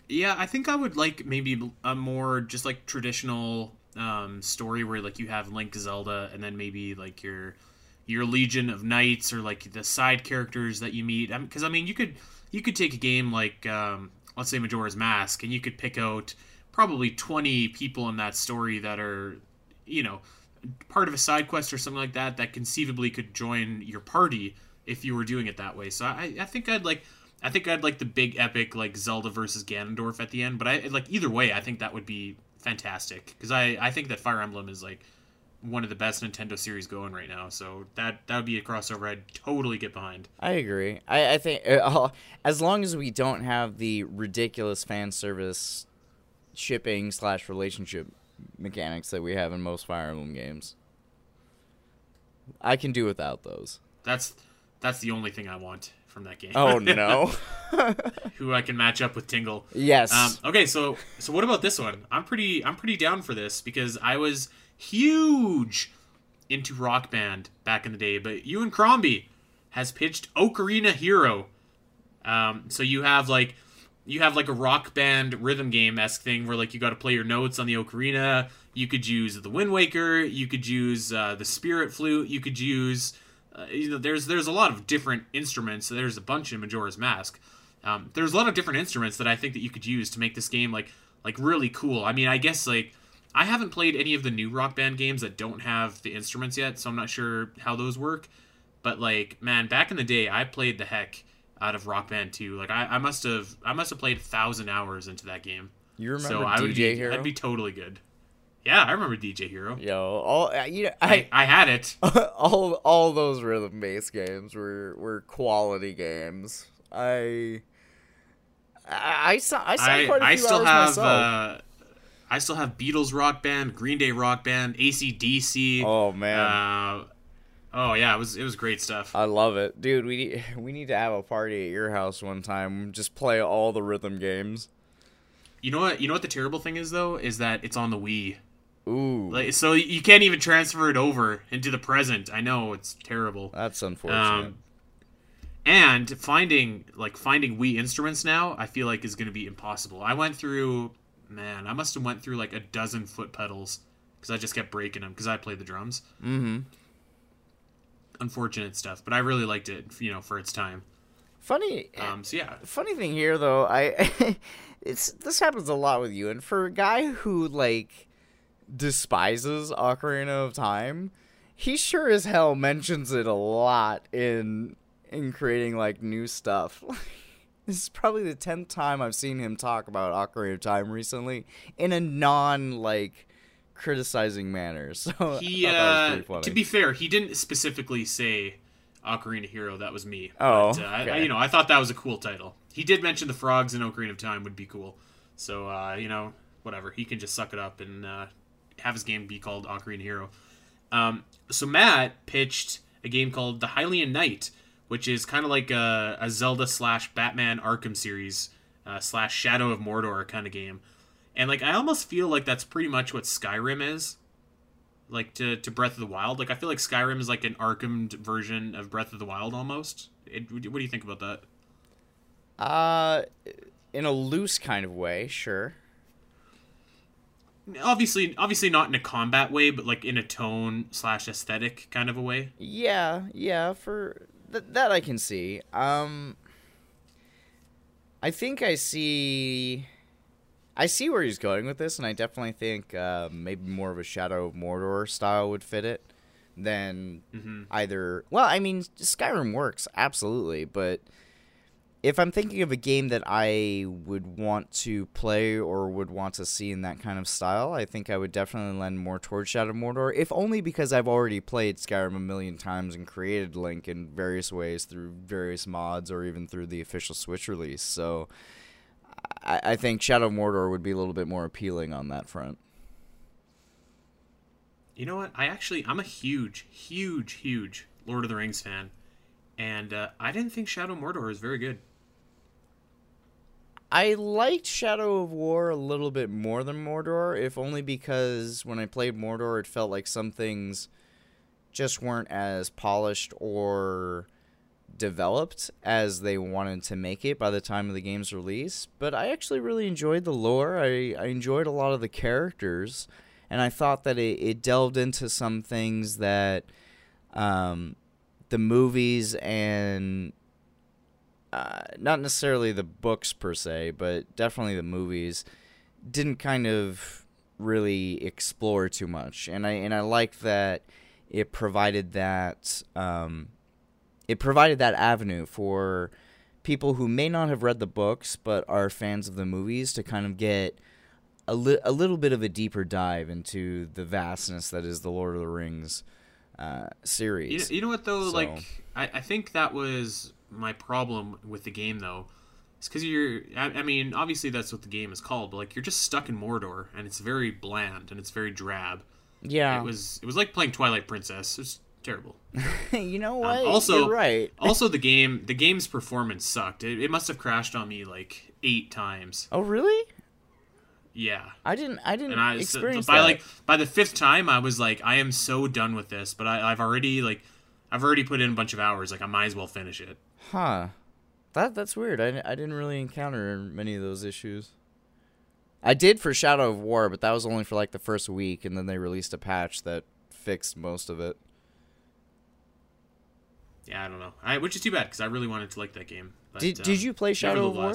[SPEAKER 1] Yeah, I think I would like maybe a more just like traditional um, story where like you have Link, Zelda, and then maybe like your your Legion of Knights or like the side characters that you meet. Because I mean, you could you could take a game like um, let's say Majora's Mask, and you could pick out probably twenty people in that story that are you know part of a side quest or something like that that conceivably could join your party if you were doing it that way. So I, I think I'd like I think I'd like the big epic like Zelda versus Ganondorf at the end, but I like either way. I think that would be fantastic because I I think that Fire Emblem is like one of the best Nintendo series going right now. So that that would be a crossover I'd totally get behind.
[SPEAKER 2] I agree. I, I think uh, as long as we don't have the ridiculous fan service shipping slash relationship mechanics that we have in most Fire Emblem games, I can do without those.
[SPEAKER 1] That's that's the only thing I want from that game.
[SPEAKER 2] Oh no.
[SPEAKER 1] Who I can match up with Tingle.
[SPEAKER 2] yes.
[SPEAKER 1] Um, okay, so so what about this one? I'm pretty I'm pretty down for this because I was huge into Rock Band back in the day, but Ewan Crombie has pitched Ocarina Hero. Um, so you have like you have like a rock band rhythm game esque thing where like you got to play your notes on the ocarina. You could use the Wind Waker. You could use uh, the Spirit Flute. You could use uh, you know there's there's a lot of different instruments. There's a bunch in Majora's Mask. Um, there's a lot of different instruments that I think that you could use to make this game like like really cool. I mean, I guess like I haven't played any of the new Rock Band games that don't have the instruments yet, so I'm not sure how those work. But like, man, back in the day, I played the heck out of Rock Band 2. Like, I, I must have I must have played a thousand hours into that game.
[SPEAKER 2] you remember
[SPEAKER 1] so
[SPEAKER 2] DJ
[SPEAKER 1] I would be
[SPEAKER 2] Hero?
[SPEAKER 1] I'd be totally good. Yeah, I remember DJ Hero.
[SPEAKER 2] Yo, all uh, you know,
[SPEAKER 1] I,
[SPEAKER 2] I,
[SPEAKER 1] I had it.
[SPEAKER 2] all all those rhythm based games were were quality games. I I, I saw I saw
[SPEAKER 1] I,
[SPEAKER 2] quite a few
[SPEAKER 1] I still
[SPEAKER 2] hours
[SPEAKER 1] have
[SPEAKER 2] myself.
[SPEAKER 1] uh, I still have Beatles Rock Band, Green Day Rock Band, ACDC.
[SPEAKER 2] oh man.
[SPEAKER 1] Uh, oh yeah, it was it was great stuff.
[SPEAKER 2] I love it, dude. We need, we need to have a party at your house one time. Just play all the rhythm games.
[SPEAKER 1] You know what? You know what the terrible thing is though is that it's on the Wii.
[SPEAKER 2] Ooh,
[SPEAKER 1] Like, so you can't even transfer it over into the present. I know it's terrible.
[SPEAKER 2] that's unfortunate.
[SPEAKER 1] Um, and finding like finding Wii instruments now, I feel like is going to be impossible. I went through, man, I must have went through like a dozen foot pedals because I just kept breaking them because I played the drums.
[SPEAKER 2] mm-hmm.
[SPEAKER 1] Unfortunate stuff, but I really liked it, you know, for its time.
[SPEAKER 2] Funny,
[SPEAKER 1] Um, so yeah,
[SPEAKER 2] funny thing here though, I it's this happens a lot with you, and for a guy who like despises Ocarina of Time, he sure as hell mentions it a lot in in creating like new stuff. this is probably the tenth time I've seen him talk about Ocarina of Time recently in a non like criticizing manner. So
[SPEAKER 1] he
[SPEAKER 2] I thought that was
[SPEAKER 1] uh,
[SPEAKER 2] pretty funny.
[SPEAKER 1] to be fair, he didn't specifically say Ocarina Hero. That was me.
[SPEAKER 2] Oh,
[SPEAKER 1] but, uh, I, I, you know, I thought that was a cool title. He did mention the frogs in Ocarina of Time would be cool. So uh, you know, whatever. He can just suck it up and uh, have his game be called Ocarina Hero. Um, so Matt pitched a game called The Hylian Knight, which is kind of like a, a Zelda slash Batman Arkham series uh, slash Shadow of Mordor kind of game. And like I almost feel like that's pretty much what Skyrim is like to, to Breath of the Wild. Like I feel like Skyrim is like an Arkham version of Breath of the Wild almost. It, what do you think about that?
[SPEAKER 2] uh in a loose kind of way, sure.
[SPEAKER 1] Obviously, obviously not in a combat way, but like in a tone slash aesthetic kind of a way.
[SPEAKER 2] Yeah, yeah, for th- that I can see. Um I think I see I see where he's going with this and I definitely think uh, maybe more of a Shadow of Mordor style would fit it than
[SPEAKER 1] hmm
[SPEAKER 2] either Well, I mean, Skyrim works absolutely, but if I'm thinking of a game that I would want to play or would want to see in that kind of style, I think I would definitely lend more towards Shadow of Mordor, if only because I've already played Skyrim a million times and created Link in various ways through various mods or even through the official Switch release. So I, I think Shadow of Mordor would be a little bit more appealing on that front.
[SPEAKER 1] You know what? I actually I'm a huge, huge, huge Lord of the Rings fan, and uh, I didn't think Shadow Mordor was very good.
[SPEAKER 2] I liked Shadow of War a little bit more than Mordor, if only because when I played Mordor, it felt like some things just weren't as polished or developed as they wanted to make it by the time of the game's release. But I actually really enjoyed the lore. I, I enjoyed a lot of the characters, and I thought that it, it delved into some things that um, the movies and uh, not necessarily the books per se, but definitely the movies didn't kind of really explore too much, and I and I like that it provided that um, it provided that avenue for people who may not have read the books but are fans of the movies to kind of get a, li- a little bit of a deeper dive into the vastness that is the Lord of the Rings uh, series.
[SPEAKER 1] You know, you know what though?
[SPEAKER 2] So-
[SPEAKER 1] Like, I, I think that was my problem with the game though. is because you're. I, I mean, obviously that's what the game is called, but like you're just stuck in Mordor, and it's very bland and it's very drab.
[SPEAKER 2] yeah,
[SPEAKER 1] It was. It was like playing Twilight Princess. It was terrible.
[SPEAKER 2] you know what?
[SPEAKER 1] Um, also,
[SPEAKER 2] You're right.
[SPEAKER 1] also, the game. The game's performance sucked. It, it must have crashed on me like eight times.
[SPEAKER 2] Oh, really?
[SPEAKER 1] Yeah.
[SPEAKER 2] I didn't. I didn't
[SPEAKER 1] and I so-
[SPEAKER 2] experience
[SPEAKER 1] by
[SPEAKER 2] that.
[SPEAKER 1] like by the fifth time I was like I am so done with this but I, I've already like I've already put in a bunch of hours like I might as well finish it
[SPEAKER 2] Huh. That that's weird. I, I didn't really encounter many of those issues. I did for Shadow of War, but that was only for like the first week, and then they released a patch that fixed most of it.
[SPEAKER 1] yeah I don't know I, which is too bad because I really wanted to like that game but,
[SPEAKER 2] Did
[SPEAKER 1] um,
[SPEAKER 2] Did you play Shadow of War?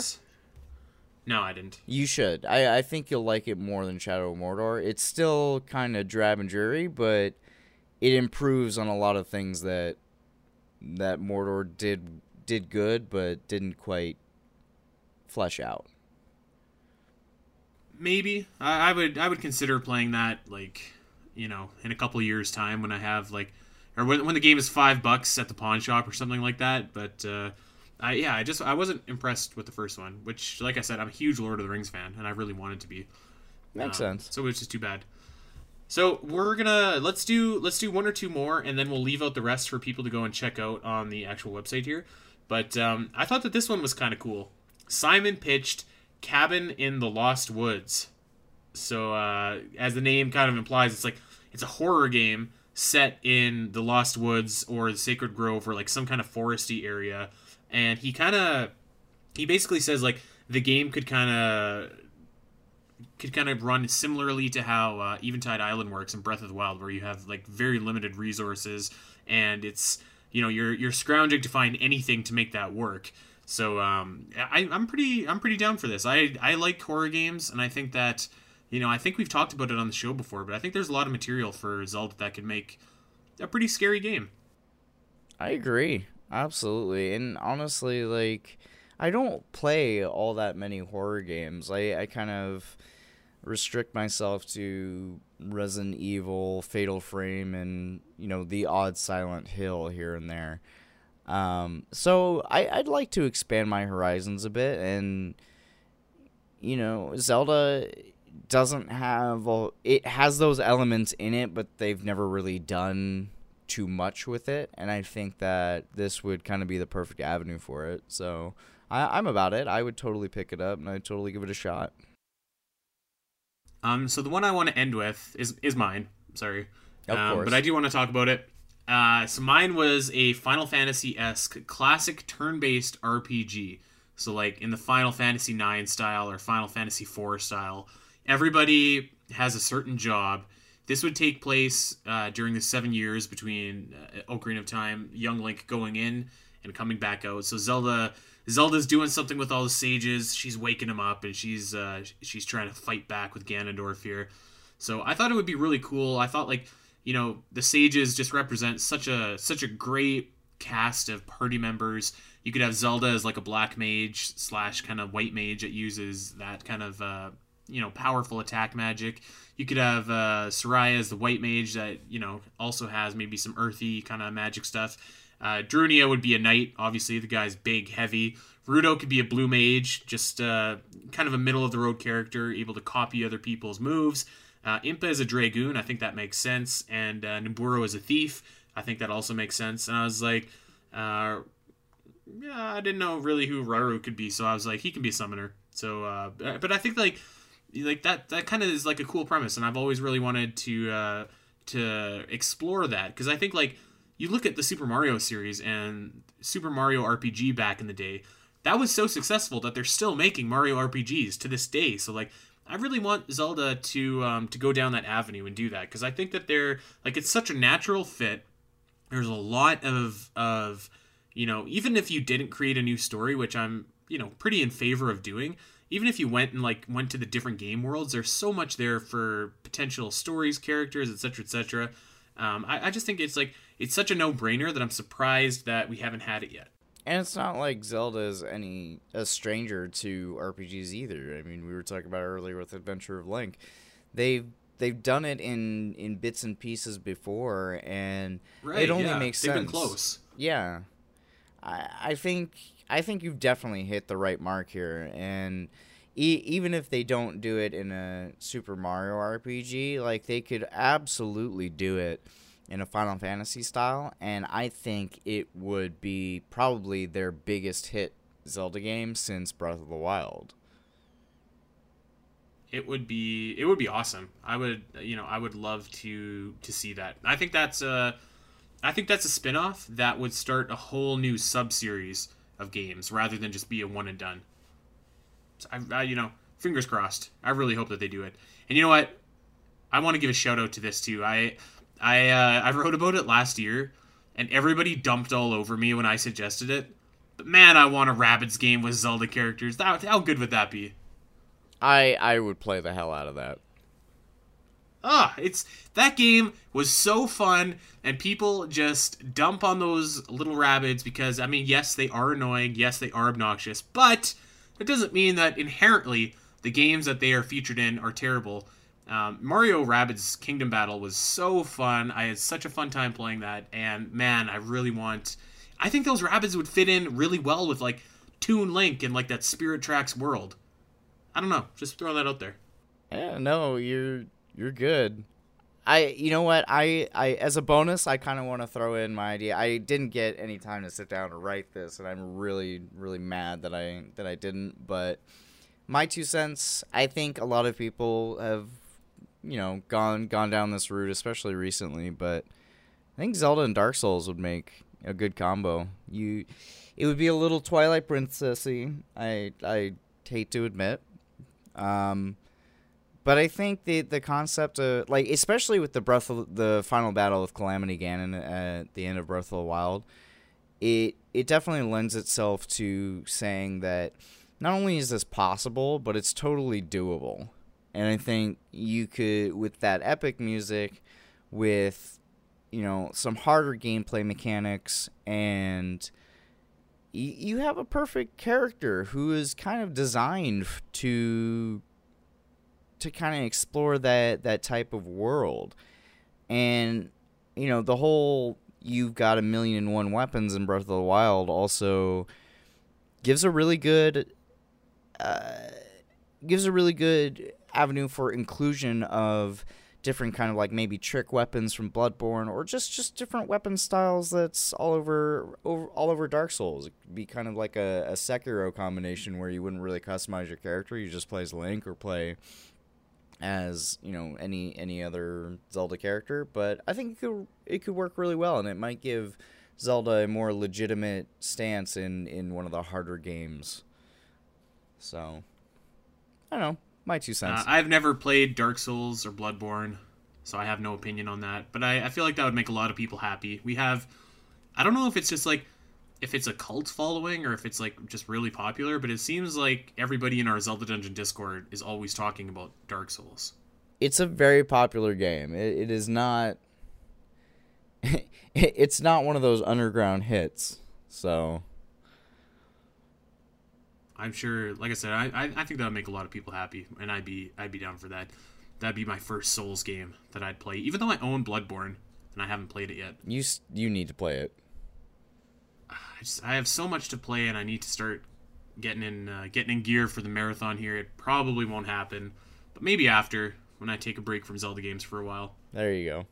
[SPEAKER 1] no I didn't
[SPEAKER 2] You should. I I think you'll like it more than Shadow of Mordor. It's still kind of drab and dreary, but it improves on a lot of things that that Mordor did did good, but didn't quite flesh out.
[SPEAKER 1] maybe I, I would I would consider playing that like you know in a couple years time when I have like or when, when the game is five bucks at the pawn shop or something like that but uh, I yeah I just I wasn't impressed with the first one which like I said I'm a huge Lord of the Rings fan and I really wanted to be
[SPEAKER 2] Makes
[SPEAKER 1] Um,
[SPEAKER 2] sense.
[SPEAKER 1] So it's just too bad. So we're gonna let's do let's do one or two more, and then we'll leave out the rest for people to go and check out on the actual website here. But um, I thought that this one was kind of cool. Simon pitched Cabin in the Lost Woods. So uh, as the name kind of implies, it's like it's a horror game set in the Lost Woods or the Sacred Grove or like some kind of foresty area. And he kind of he basically says like the game could kind of could kind of run similarly to how uh, Eventide Island works in Breath of the Wild, where you have like very limited resources, and it's you know you're you're scrounging to find anything to make that work. So um, I, I'm pretty I'm pretty down for this. I I like horror games, and I think that you know I think we've talked about it on the show before, but I think there's a lot of material for Zelda that could make a pretty scary game.
[SPEAKER 2] I agree. Absolutely. And honestly, like I don't play all that many horror games. I, I kind of restrict myself to Resident Evil, Fatal Frame, and you know, the odd Silent Hill here and there. Um, so I, I'd like to expand my horizons a bit and you know, Zelda doesn't have all, it has those elements in it, but they've never really done too much with it, and I think that this would kind of be the perfect avenue for it. So I, I'm about it. I would totally pick it up, and I'd totally give it a shot.
[SPEAKER 1] Um, so the one I want to end with is is mine. Sorry,
[SPEAKER 2] Of
[SPEAKER 1] um,
[SPEAKER 2] course.
[SPEAKER 1] but I do want to talk about it. Uh, so mine was a Final Fantasy esque classic turn based RPG. So like in the Final Fantasy IX style or Final Fantasy IV style, everybody has a certain job. This would take place uh, during the seven years between uh, Ocarina of Time, young Link going in and coming back out. So Zelda, Zelda's doing something with all the sages. She's waking them up, and she's uh, she's trying to fight back with Ganondorf here. So I thought it would be really cool. I thought like you know the sages just represent such a such a great cast of party members. You could have Zelda as like a black mage slash kind of white mage that uses that kind of uh, you know powerful attack magic. You could have uh, Saria as the white mage that you know also has maybe some earthy kind of magic stuff. Uh, Darunia would be a knight. Obviously, the guy's big, heavy. Ruto could be a blue mage, just uh, kind of a middle of the road character, able to copy other people's moves. Uh, Impa is a dragoon. I think that makes sense. And uh, is a thief. I think that also makes sense. And I was like, uh, yeah, I didn't know really who Rauru could be, so I was like, he can be a summoner. So, uh, but I think like, like that that kind of is like a cool premise, and I've always really wanted to uh, to explore that because I think like you look at the Super Mario series and Super Mario RPG back in the day, that was so successful that they're still making Mario RPGs to this day. So like I really want Zelda to um, to go down that avenue and do that because I think that they're like it's such a natural fit. There's a lot of of you know even if you didn't create a new story, which I'm you know pretty in favor of doing. Even if you went and like went to the different game worlds, there's so much there for potential stories, characters, etc., etc. Um, I, I just think it's like it's such a no-brainer that I'm surprised that we haven't had it yet.
[SPEAKER 2] And it's not like Zelda is any a stranger to RPGs either. I mean, we were talking about earlier with Adventure of Link. They've they've done it in in bits and pieces before, and
[SPEAKER 1] right,
[SPEAKER 2] it only
[SPEAKER 1] yeah.
[SPEAKER 2] makes
[SPEAKER 1] They've
[SPEAKER 2] sense.
[SPEAKER 1] been close.
[SPEAKER 2] Yeah, I I think I think you've definitely hit the right mark here, and e- even if they don't do it in a Super Mario RPG, like they could absolutely do it in a Final Fantasy style, and I think it would be probably their biggest hit Zelda game since Breath of the Wild.
[SPEAKER 1] It would be it would be awesome. I would you know I would love to to see that. I think that's a I think that's a spin-off that would start a whole new sub-series of games rather than just be a one and done. I, I you know fingers crossed. I really hope that they do it. And you know what? I want to give a shout out to this too. I I uh, I wrote about it last year, and everybody dumped all over me when I suggested it. But man, I want a Rabbids game with Zelda characters. That, how good would that be?
[SPEAKER 2] I I would play the hell out of that.
[SPEAKER 1] Ah, it's that game was so fun, and people just dump on those little rabbits because I mean, yes, they are annoying, yes, they are obnoxious, but it doesn't mean that inherently the games that they are featured in are terrible. Um, Mario Rabbids Kingdom Battle was so fun. I had such a fun time playing that, and man, I really want. I think those rabbits would fit in really well with like Toon Link and like that Spirit Tracks world. I don't know, just throw that out there.
[SPEAKER 2] Yeah, no, you're you're good. I you know what I I as a bonus I kind of want to throw in my idea. I didn't get any time to sit down and write this, and I'm really really mad that I that I didn't. But my two cents. I think a lot of people have you know gone gone down this route, especially recently. But I think Zelda and Dark Souls would make a good combo. You, it would be a little Twilight Princessy. I I hate to admit. Um, but I think the the concept of like, especially with the Breath of the final battle with Calamity Ganon at the end of Breath of the Wild, it it definitely lends itself to saying that not only is this possible, but it's totally doable. And I think you could with that epic music, with you know some harder gameplay mechanics and you have a perfect character who is kind of designed to to kind of explore that that type of world and you know the whole you've got a million and one weapons in breath of the wild also gives a really good uh, gives a really good avenue for inclusion of different kind of like maybe trick weapons from Bloodborne or just just different weapon styles that's all over, over all over Dark Souls. It could be kind of like a, a Sekiro combination where you wouldn't really customize your character, you just play as Link or play as, you know, any any other Zelda character, but I think it could it could work really well and it might give Zelda a more legitimate stance in in one of the harder games. So, I don't know my two cents.
[SPEAKER 1] Uh, I've never played Dark Souls or Bloodborne, so I have no opinion on that. But I, I feel like that would make a lot of people happy. We have, I don't know if it's just like, if it's a cult following or if it's like just really popular, but it seems like everybody in our Zelda Dungeon Discord is always talking about Dark Souls.
[SPEAKER 2] It's a very popular game. it, it is not. it's not one of those underground hits. So
[SPEAKER 1] I'm sure, like I said, I, I, I think that would make a lot of people happy, and I'd be I'd be down for that. That'd be my first Souls game that I'd play, even though I own Bloodborne and I haven't played it yet.
[SPEAKER 2] You you need to play it.
[SPEAKER 1] I just I have so much to play, and I need to start getting in uh, getting in gear for the marathon here. It probably won't happen, but maybe after when I take a break from Zelda games for a while.
[SPEAKER 2] There you go.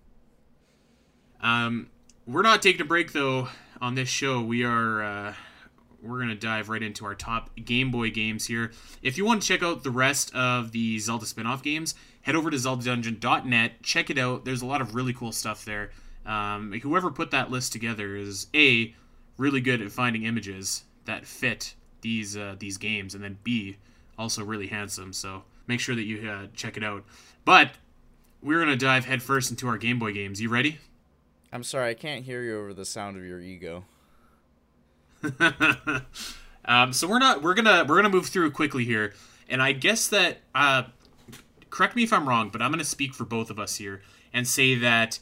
[SPEAKER 1] Um, we're not taking a break though on this show. We are. Uh, we're going to dive right into our top Game Boy games here. If you want to check out the rest of the Zelda spin off games, head over to zeldadungeon.net. Check it out. There's a lot of really cool stuff there. Um, whoever put that list together is A, really good at finding images that fit these uh, these games, and then B, also really handsome. So make sure that you uh, check it out. But we're going to dive headfirst into our Game Boy games. You ready?
[SPEAKER 2] I'm sorry, I can't hear you over the sound of your ego.
[SPEAKER 1] um, so we're not we're gonna we're gonna move through quickly here, and I guess that uh, correct me if I'm wrong, but I'm gonna speak for both of us here and say that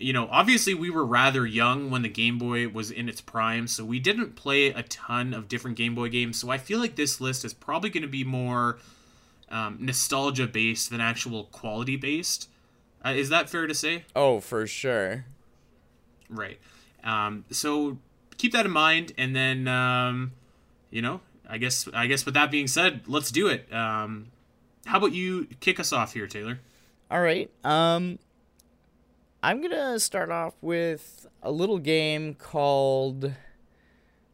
[SPEAKER 1] you know, obviously we were rather young when the Game Boy was in its prime, so we didn't play a ton of different Game Boy games. So I feel like this list is probably going to be more um, nostalgia based than actual quality based. Uh, is that fair to say?
[SPEAKER 2] Oh, for sure.
[SPEAKER 1] Right. Um, so keep that in mind, and then um, you know, I guess I guess with that being said, let's do it. Um, how about you kick us off here, Taylor?
[SPEAKER 2] All right. Um, I'm gonna start off with a little game called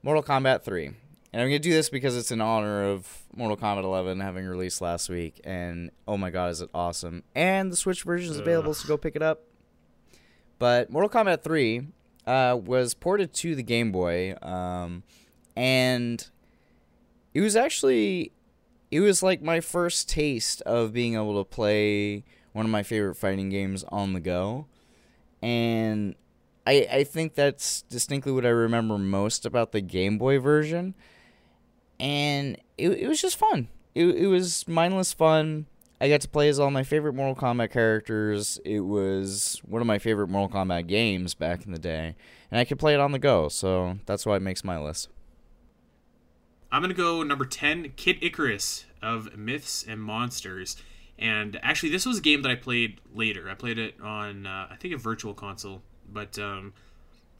[SPEAKER 2] Mortal Kombat 3. And I'm going to do this because it's in honor of Mortal Kombat 11 having released last week. And oh my god, is it awesome! And the Switch version is available, so go pick it up. But Mortal Kombat 3 uh, was ported to the Game Boy. Um, and it was actually. It was like my first taste of being able to play one of my favorite fighting games on the go. And I, I think that's distinctly what I remember most about the Game Boy version and it, it was just fun. It, it was mindless fun. I got to play as all my favorite Mortal Kombat characters. It was one of my favorite Mortal Kombat games back in the day, and I could play it on the go, so that's why it makes my list.
[SPEAKER 1] I'm gonna go number ten, Kid Icarus of Myths and Monsters, and actually this was a game that I played later. I played it on uh, I think a virtual console, but um,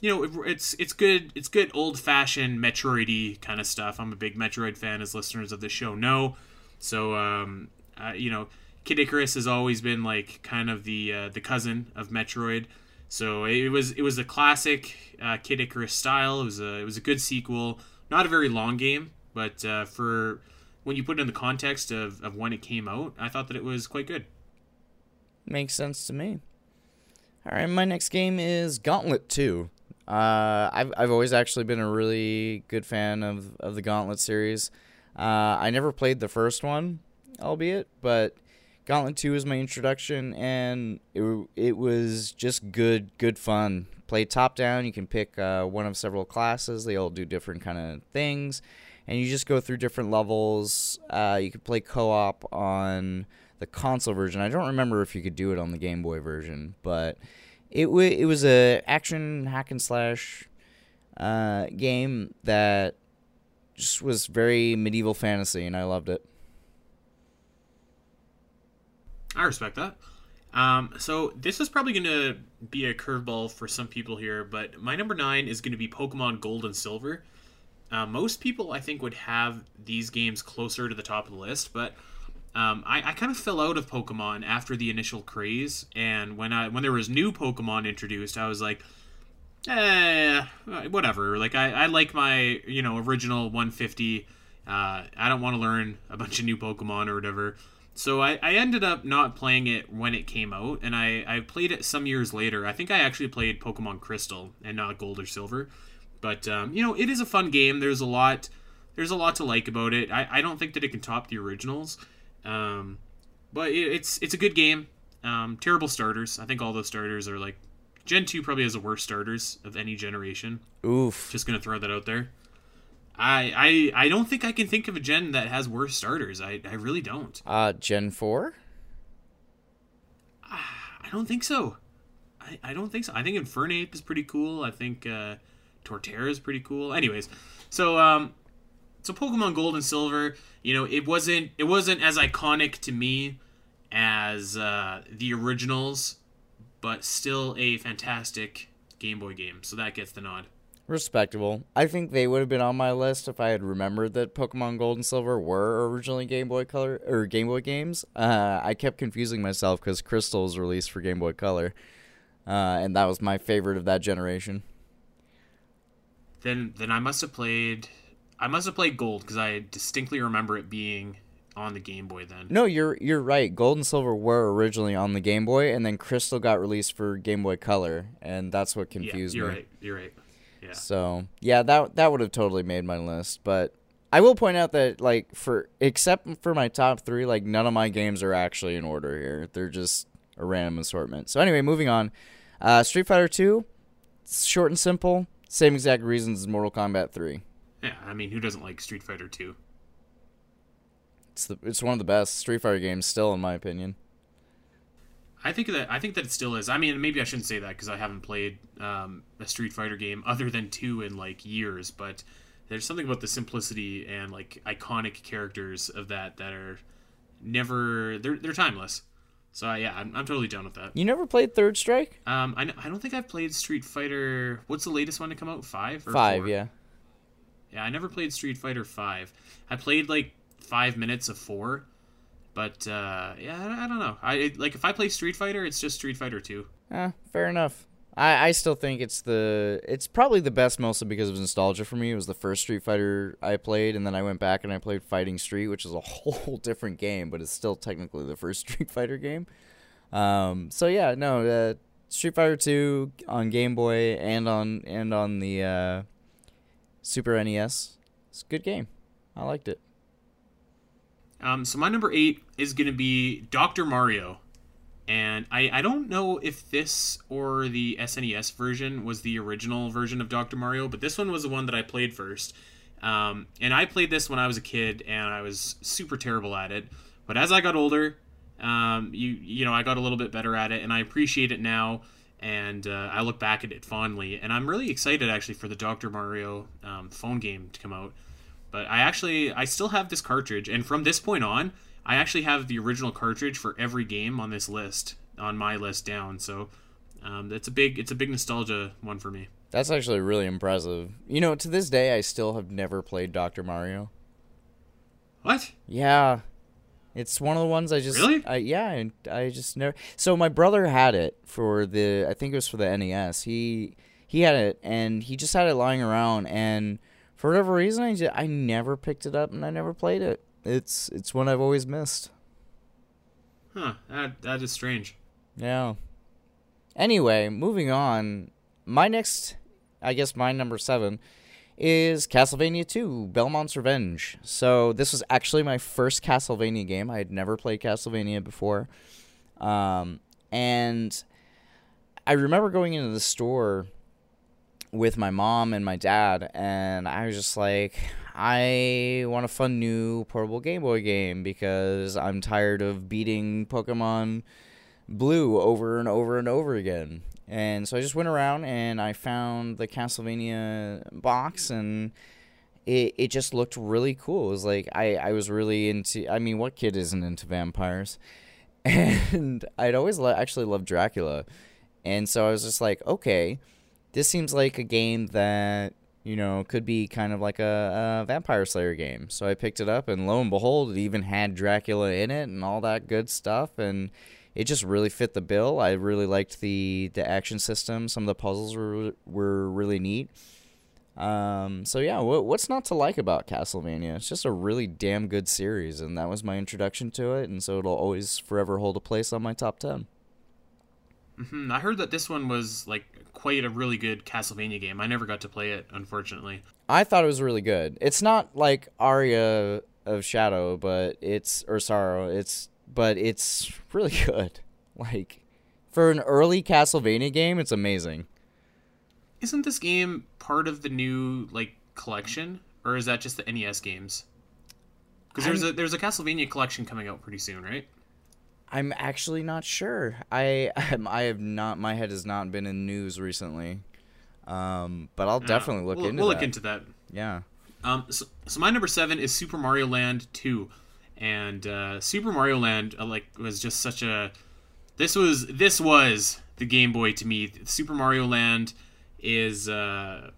[SPEAKER 1] you know, it, it's it's good. It's good old fashioned Metroidy kind of stuff. I'm a big Metroid fan, as listeners of the show know. So, um, uh, you know, Kid Icarus has always been like kind of the uh, the cousin of Metroid. So it was it was a classic uh, Kid Icarus style. It was a it was a good sequel. Not a very long game, but uh, for when you put it in the context of, of when it came out, I thought that it was quite good.
[SPEAKER 2] Makes sense to me. All right, my next game is Gauntlet 2. Uh, I've I've always actually been a really good fan of of the Gauntlet series. Uh, I never played the first one, albeit, but Gauntlet Two was my introduction, and it it was just good good fun. Play top down. You can pick uh, one of several classes. They all do different kind of things, and you just go through different levels. Uh, you could play co op on the console version. I don't remember if you could do it on the Game Boy version, but it w- it was a action hack and slash uh, game that just was very medieval fantasy, and I loved it.
[SPEAKER 1] I respect that. Um, so this is probably going to be a curveball for some people here, but my number nine is going to be Pokemon Gold and Silver. Uh, most people, I think, would have these games closer to the top of the list, but um, I, I kind of fell out of Pokemon after the initial craze, and when I when there was new Pokemon introduced, I was like, eh, whatever. Like I, I like my you know original 150. Uh, I don't want to learn a bunch of new Pokemon or whatever. So I, I ended up not playing it when it came out, and I, I played it some years later. I think I actually played Pokemon Crystal and not Gold or Silver. But um, you know, it is a fun game. There's a lot there's a lot to like about it. I, I don't think that it can top the originals. Um, but it, it's it's a good game. Um, terrible starters. I think all those starters are like Gen two probably has the worst starters of any generation.
[SPEAKER 2] Oof.
[SPEAKER 1] Just gonna throw that out there. I I I don't think I can think of a gen that has worse starters. I I really don't.
[SPEAKER 2] Uh, Gen four.
[SPEAKER 1] I don't think so. I, I don't think so. I think Infernape is pretty cool. I think uh, Torterra is pretty cool. Anyways, so um, so Pokemon Gold and Silver, you know, it wasn't it wasn't as iconic to me as uh, the originals, but still a fantastic Game Boy game. So that gets the nod.
[SPEAKER 2] Respectable. I think they would have been on my list if I had remembered that Pokemon Gold and Silver were originally Game Boy Color or Game Boy games. Uh, I kept confusing myself because Crystal was released for Game Boy Color, uh, and that was my favorite of that generation.
[SPEAKER 1] Then, then I must have played I must have played Gold because I distinctly remember it being on the Game Boy then.
[SPEAKER 2] No, you're you're right. Gold and Silver were originally on the Game Boy, and then Crystal got released for Game Boy Color, and that's what confused
[SPEAKER 1] yeah, you're
[SPEAKER 2] me.
[SPEAKER 1] right. You're right. Yeah.
[SPEAKER 2] So yeah, that that would have totally made my list. But I will point out that like for except for my top three, like none of my games are actually in order here. They're just a random assortment. So anyway, moving on. Uh, Street Fighter Two, short and simple. Same exact reasons as Mortal Kombat Three.
[SPEAKER 1] Yeah, I mean, who doesn't like Street Fighter 2?
[SPEAKER 2] It's the it's one of the best Street Fighter games still in my opinion.
[SPEAKER 1] I think that I think that it still is. I mean, maybe I shouldn't say that because I haven't played um, a Street Fighter game other than two in like years. But there's something about the simplicity and like iconic characters of that that are never they're they're timeless. So uh, yeah, I'm, I'm totally down with that.
[SPEAKER 2] You never played Third Strike?
[SPEAKER 1] Um, I, I don't think I've played Street Fighter. What's the latest one to come out? Five.
[SPEAKER 2] Five,
[SPEAKER 1] four?
[SPEAKER 2] yeah.
[SPEAKER 1] Yeah, I never played Street Fighter Five. I played like five minutes of four, but uh, yeah, I, I don't know. I like if I play Street Fighter, it's just Street Fighter Two.
[SPEAKER 2] Eh, fair enough. I, I still think it's the it's probably the best mostly because of nostalgia for me. It was the first Street Fighter I played, and then I went back and I played Fighting Street, which is a whole different game, but it's still technically the first Street Fighter game. Um, so yeah, no, uh, Street Fighter Two on Game Boy and on and on the uh, Super NES. It's a good game. I liked it.
[SPEAKER 1] Um, so my number eight is going to be Doctor Mario. And I, I don't know if this or the SNES version was the original version of Dr. Mario, but this one was the one that I played first. Um, and I played this when I was a kid, and I was super terrible at it. But as I got older, um, you you know I got a little bit better at it, and I appreciate it now. And uh, I look back at it fondly, and I'm really excited actually for the Dr. Mario um, phone game to come out. But I actually I still have this cartridge, and from this point on, I actually have the original cartridge for every game on this list, on my list down. So um, it's a big it's a big nostalgia one for me.
[SPEAKER 2] That's actually really impressive. You know, to this day, I still have never played Doctor Mario.
[SPEAKER 1] What?
[SPEAKER 2] Yeah, it's one of the ones I just
[SPEAKER 1] really.
[SPEAKER 2] I, yeah, I, I just never. So my brother had it for the I think it was for the NES. He he had it and he just had it lying around and for whatever reason I just, I never picked it up and I never played it. It's it's one I've always missed.
[SPEAKER 1] Huh. That that is strange.
[SPEAKER 2] Yeah. Anyway, moving on. My next, I guess my number seven, is Castlevania 2 Belmont's Revenge. So this was actually my first Castlevania game. I had never played Castlevania before. Um, and I remember going into the store with my mom and my dad, and I was just like, I want a fun new portable Game Boy game because I'm tired of beating Pokemon Blue over and over and over again. And so I just went around and I found the Castlevania box and it, it just looked really cool. It was like I, I was really into I mean what kid isn't into vampires? And I'd always lo- actually loved Dracula. And so I was just like, okay, this seems like a game that you know could be kind of like a, a vampire slayer game. So i picked it up and lo and behold it even had dracula in it and all that good stuff and it just really fit the bill. I really liked the the action system. Some of the puzzles were were really neat. Um, so yeah what, what's not to like about castlevania? It's just a really damn good series and that was my introduction to it and so it'll always forever hold a place on my top 10
[SPEAKER 1] Mm-hmm. I heard that this one was like quite a really good Castlevania game. I never got to play it, unfortunately.
[SPEAKER 2] I thought it was really good. It's not like Aria of Shadow, but it's or Sorrow. It's but it's really good. Like for an early Castlevania game, it's amazing.
[SPEAKER 1] Isn't this game part of the new like collection, or is that just the NES games? Because there's a there's a Castlevania collection coming out pretty soon, right?
[SPEAKER 2] I'm actually not sure. I I have not. My head has not been in news recently. Um, but I'll definitely look
[SPEAKER 1] we'll,
[SPEAKER 2] into.
[SPEAKER 1] We'll
[SPEAKER 2] that.
[SPEAKER 1] look into that.
[SPEAKER 2] Yeah.
[SPEAKER 1] Um. So, so my number seven is Super Mario Land Two, and uh, Super Mario Land uh, like was just such a. This was this was the Game Boy to me. Super Mario Land is uh,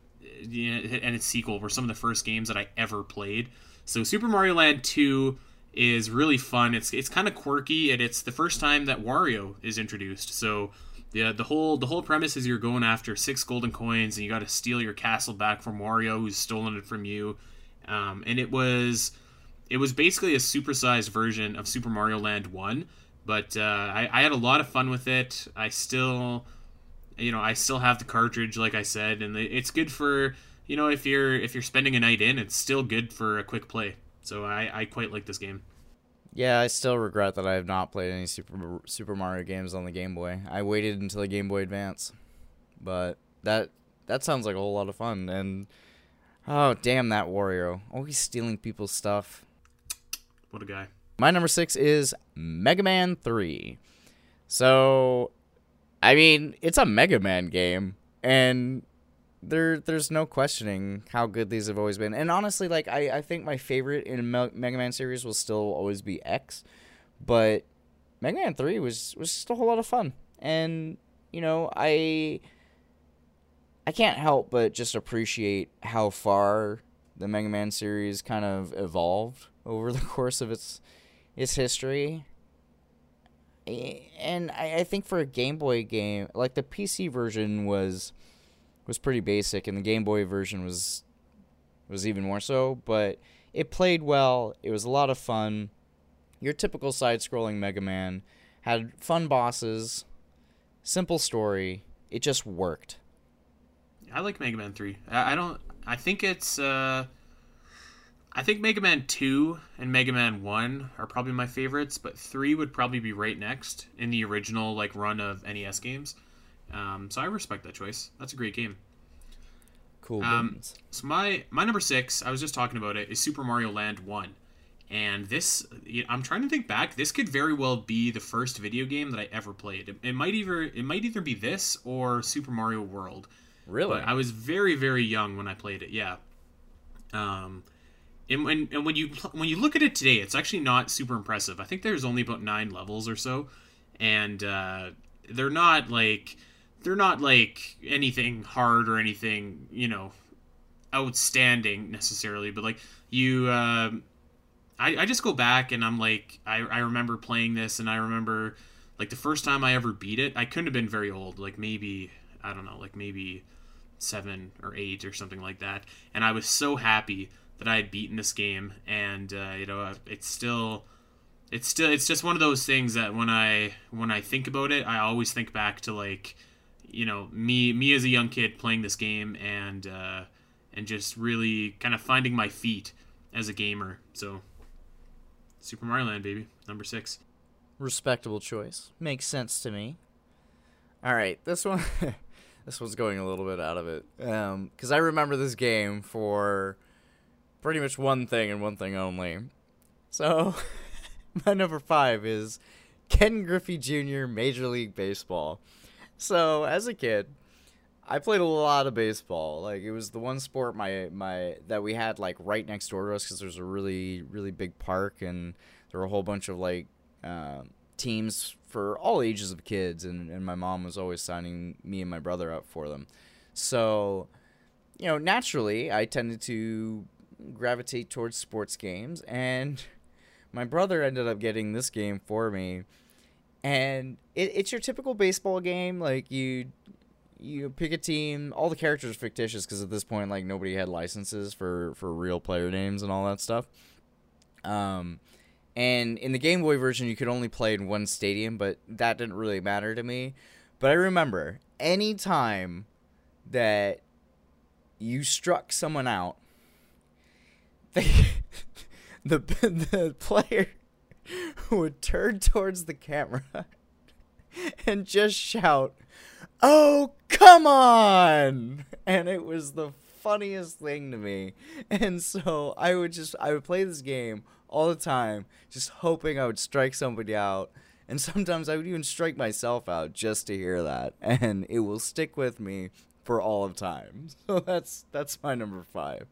[SPEAKER 1] and its sequel were some of the first games that I ever played. So Super Mario Land Two is really fun. It's it's kind of quirky, and it's the first time that Wario is introduced. So yeah, the whole the whole premise is you're going after six golden coins, and you got to steal your castle back from Wario, who's stolen it from you. Um, and it was it was basically a supersized version of Super Mario Land One, but uh, I, I had a lot of fun with it. I still, you know, I still have the cartridge, like I said, and it's good for you know if you're if you're spending a night in, it's still good for a quick play. So I, I quite like this game.
[SPEAKER 2] Yeah, I still regret that I have not played any Super Super Mario games on the Game Boy. I waited until the Game Boy Advance, but that that sounds like a whole lot of fun. And oh, damn that Wario, always stealing people's stuff.
[SPEAKER 1] What a guy.
[SPEAKER 2] My number six is Mega Man Three. So, I mean, it's a Mega Man game, and there there's no questioning how good these have always been. And honestly, like I, I think my favorite in Me- Mega Man series will still always be X, but Mega Man Three was was just a whole lot of fun. And you know, I I can't help but just appreciate how far the Mega Man series kind of evolved over the course of its its history. And I, I think for a Game Boy game, like the PC version was was pretty basic, and the Game Boy version was was even more so. But it played well. It was a lot of fun. Your typical side-scrolling Mega Man had fun bosses, simple story. It just worked.
[SPEAKER 1] I like Mega Man Three. I, don't. I think it's. Uh, I think Mega Man Two and Mega Man One are probably my favorites, but three would probably be right next in the original like run of NES games. Um, so I respect that choice. That's a great game.
[SPEAKER 2] Cool.
[SPEAKER 1] Um, so my my number six, I was just talking about it, is Super Mario Land One, and this I'm trying to think back. This could very well be the first video game that I ever played. It, it might either it might either be this or Super Mario World.
[SPEAKER 2] Really?
[SPEAKER 1] But I was very very young when I played it. Yeah. Um, and when and when you when you look at it today, it's actually not super impressive. I think there's only about nine levels or so, and uh, they're not like they're not like anything hard or anything you know outstanding necessarily but like you uh, I, I just go back and i'm like I, I remember playing this and i remember like the first time i ever beat it i couldn't have been very old like maybe i don't know like maybe seven or eight or something like that and i was so happy that i had beaten this game and uh, you know it's still it's still it's just one of those things that when i when i think about it i always think back to like you know me me as a young kid playing this game and uh, and just really kind of finding my feet as a gamer. So Super Mario Land, baby, number six.
[SPEAKER 2] Respectable choice. Makes sense to me. All right, this one, this one's going a little bit out of it, because um, I remember this game for pretty much one thing and one thing only. So, my number five is Ken Griffey Jr. Major League Baseball. So as a kid, I played a lot of baseball. Like it was the one sport my my that we had like right next door to us because there's a really really big park and there were a whole bunch of like uh, teams for all ages of kids and and my mom was always signing me and my brother up for them. So, you know, naturally I tended to gravitate towards sports games and my brother ended up getting this game for me and it, it's your typical baseball game. Like you, you pick a team. All the characters are fictitious because at this point, like nobody had licenses for for real player names and all that stuff. Um, and in the Game Boy version, you could only play in one stadium, but that didn't really matter to me. But I remember any time that you struck someone out, they, the the player would turn towards the camera and just shout, Oh, come on! And it was the funniest thing to me. And so I would just, I would play this game all the time, just hoping I would strike somebody out. And sometimes I would even strike myself out just to hear that. And it will stick with me for all of time. So that's that's my number five.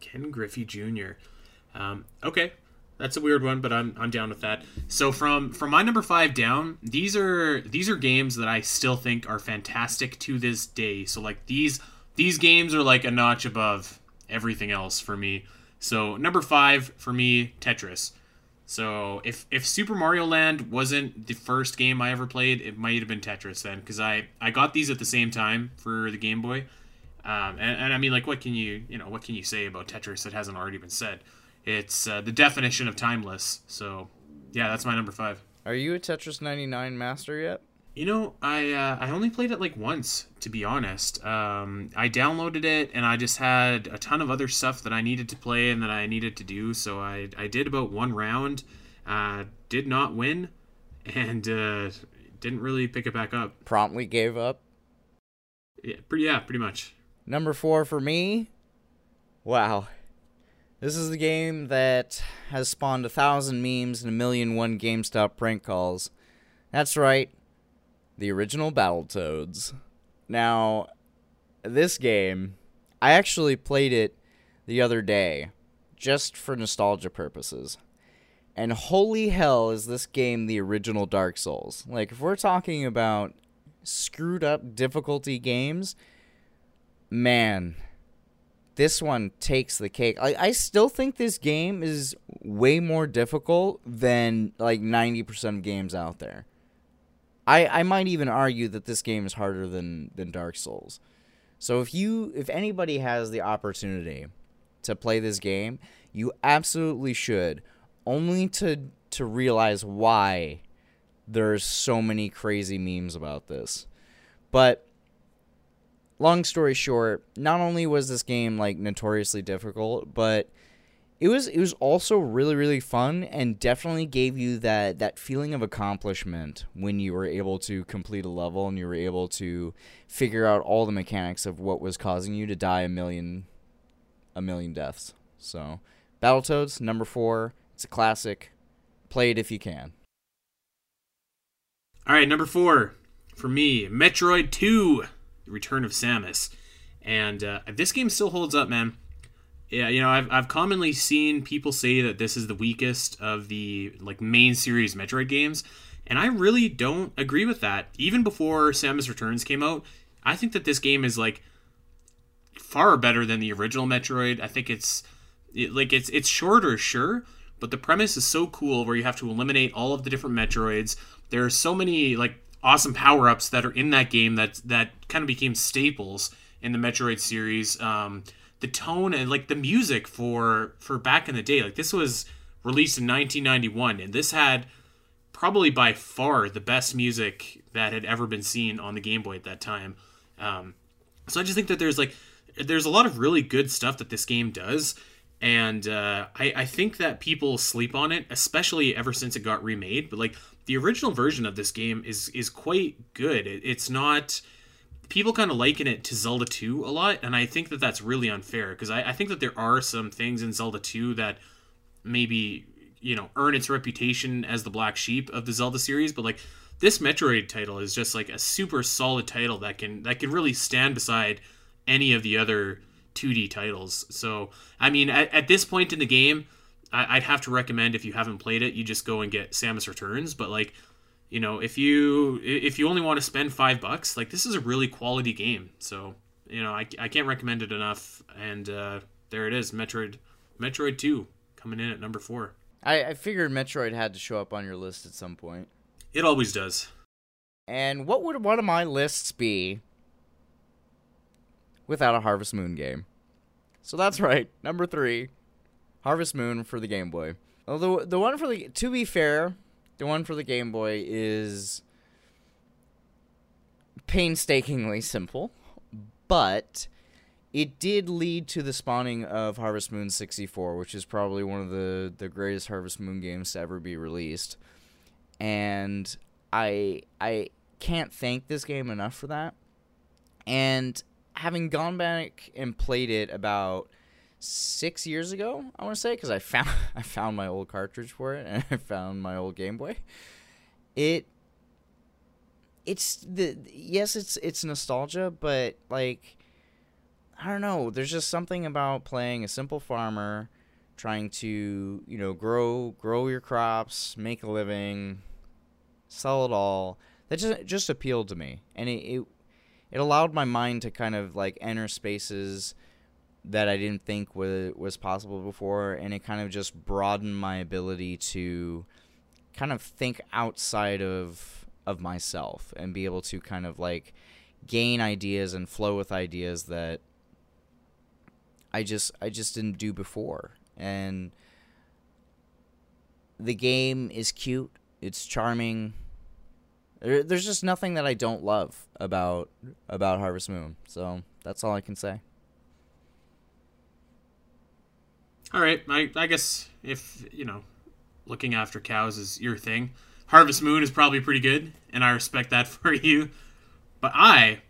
[SPEAKER 1] Ken Griffey Jr. Um, okay, that's a weird one, but I'm I'm down with that. So from from my number five down, these are these are games that I still think are fantastic to this day. So like these these games are like a notch above everything else for me. So number five for me, Tetris. So if if Super Mario Land wasn't the first game I ever played, it might have been Tetris then, because I I got these at the same time for the Game Boy. Um, and, and I mean, like, what can you you know what can you say about Tetris that hasn't already been said? It's uh, the definition of timeless. So, yeah, that's my number five.
[SPEAKER 2] Are you a Tetris 99 master yet?
[SPEAKER 1] You know, I uh, I only played it like once, to be honest. Um, I downloaded it, and I just had a ton of other stuff that I needed to play and that I needed to do. So I I did about one round, uh, did not win, and uh, didn't really pick it back up.
[SPEAKER 2] Promptly gave up.
[SPEAKER 1] Yeah, pretty yeah, pretty much.
[SPEAKER 2] Number four for me. Wow, this is the game that has spawned a thousand memes and a million one GameStop prank calls. That's right. The original Battletoads. Now, this game, I actually played it the other day just for nostalgia purposes. And holy hell is this game the original Dark Souls. Like if we're talking about screwed up difficulty games, man, this one takes the cake. I, I still think this game is way more difficult than like 90% of games out there. I, I might even argue that this game is harder than, than Dark Souls. So if you if anybody has the opportunity to play this game, you absolutely should only to to realize why there's so many crazy memes about this. But long story short, not only was this game like notoriously difficult, but it was it was also really really fun and definitely gave you that that feeling of accomplishment when you were able to complete a level and you were able to figure out all the mechanics of what was causing you to die a million a million deaths. So, Battletoads number 4, it's a classic. Play it if you can.
[SPEAKER 1] All right, number 4 for me, Metroid 2: The Return of Samus. And uh, this game still holds up, man. Yeah, you know, I've, I've commonly seen people say that this is the weakest of the like main series Metroid games, and I really don't agree with that. Even before Samus Returns came out, I think that this game is like far better than the original Metroid. I think it's it, like it's it's shorter, sure, but the premise is so cool where you have to eliminate all of the different Metroids. There are so many like awesome power ups that are in that game that that kind of became staples in the Metroid series. Um, the tone and like the music for for back in the day, like this was released in 1991, and this had probably by far the best music that had ever been seen on the Game Boy at that time. Um, so I just think that there's like there's a lot of really good stuff that this game does and uh, I, I think that people sleep on it especially ever since it got remade but like the original version of this game is is quite good. It, it's not people kind of liken it to zelda 2 a lot and i think that that's really unfair because I, I think that there are some things in zelda 2 that maybe you know earn its reputation as the black sheep of the zelda series but like this metroid title is just like a super solid title that can that can really stand beside any of the other 2D titles. So, I mean, at, at this point in the game, I, would have to recommend if you haven't played it, you just go and get Samus Returns. But like, you know, if you if you only want to spend five bucks, like this is a really quality game. So, you know, I, I can't recommend it enough. And uh, there it is, Metroid Metroid Two coming in at number four.
[SPEAKER 2] I, I figured Metroid had to show up on your list at some point.
[SPEAKER 1] It always does.
[SPEAKER 2] And what would one of my lists be without a Harvest Moon game. So that's right, number three, Harvest Moon for the Game Boy. Although the one for the to be fair, the one for the Game Boy is painstakingly simple, but it did lead to the spawning of Harvest Moon 64, which is probably one of the the greatest Harvest Moon games to ever be released. And I I can't thank this game enough for that. And having gone back and played it about six years ago, I want to say, because I found I found my old cartridge for it and I found my old Game Boy. It it's the yes, it's it's nostalgia, but like I don't know. There's just something about playing a simple farmer, trying to you know grow grow your crops, make a living, sell it all. That just just appealed to me, and it, it it allowed my mind to kind of like enter spaces that I didn't think was was possible before, and it kind of just broadened my ability to kind of think outside of of myself and be able to kind of like gain ideas and flow with ideas that I just I just didn't do before. And the game is cute, it's charming, there, there's just nothing that I don't love about about Harvest Moon. So that's all I can say.
[SPEAKER 1] All right, I, I guess if you know, looking after cows is your thing, Harvest Moon is probably pretty good, and I respect that for you. But I,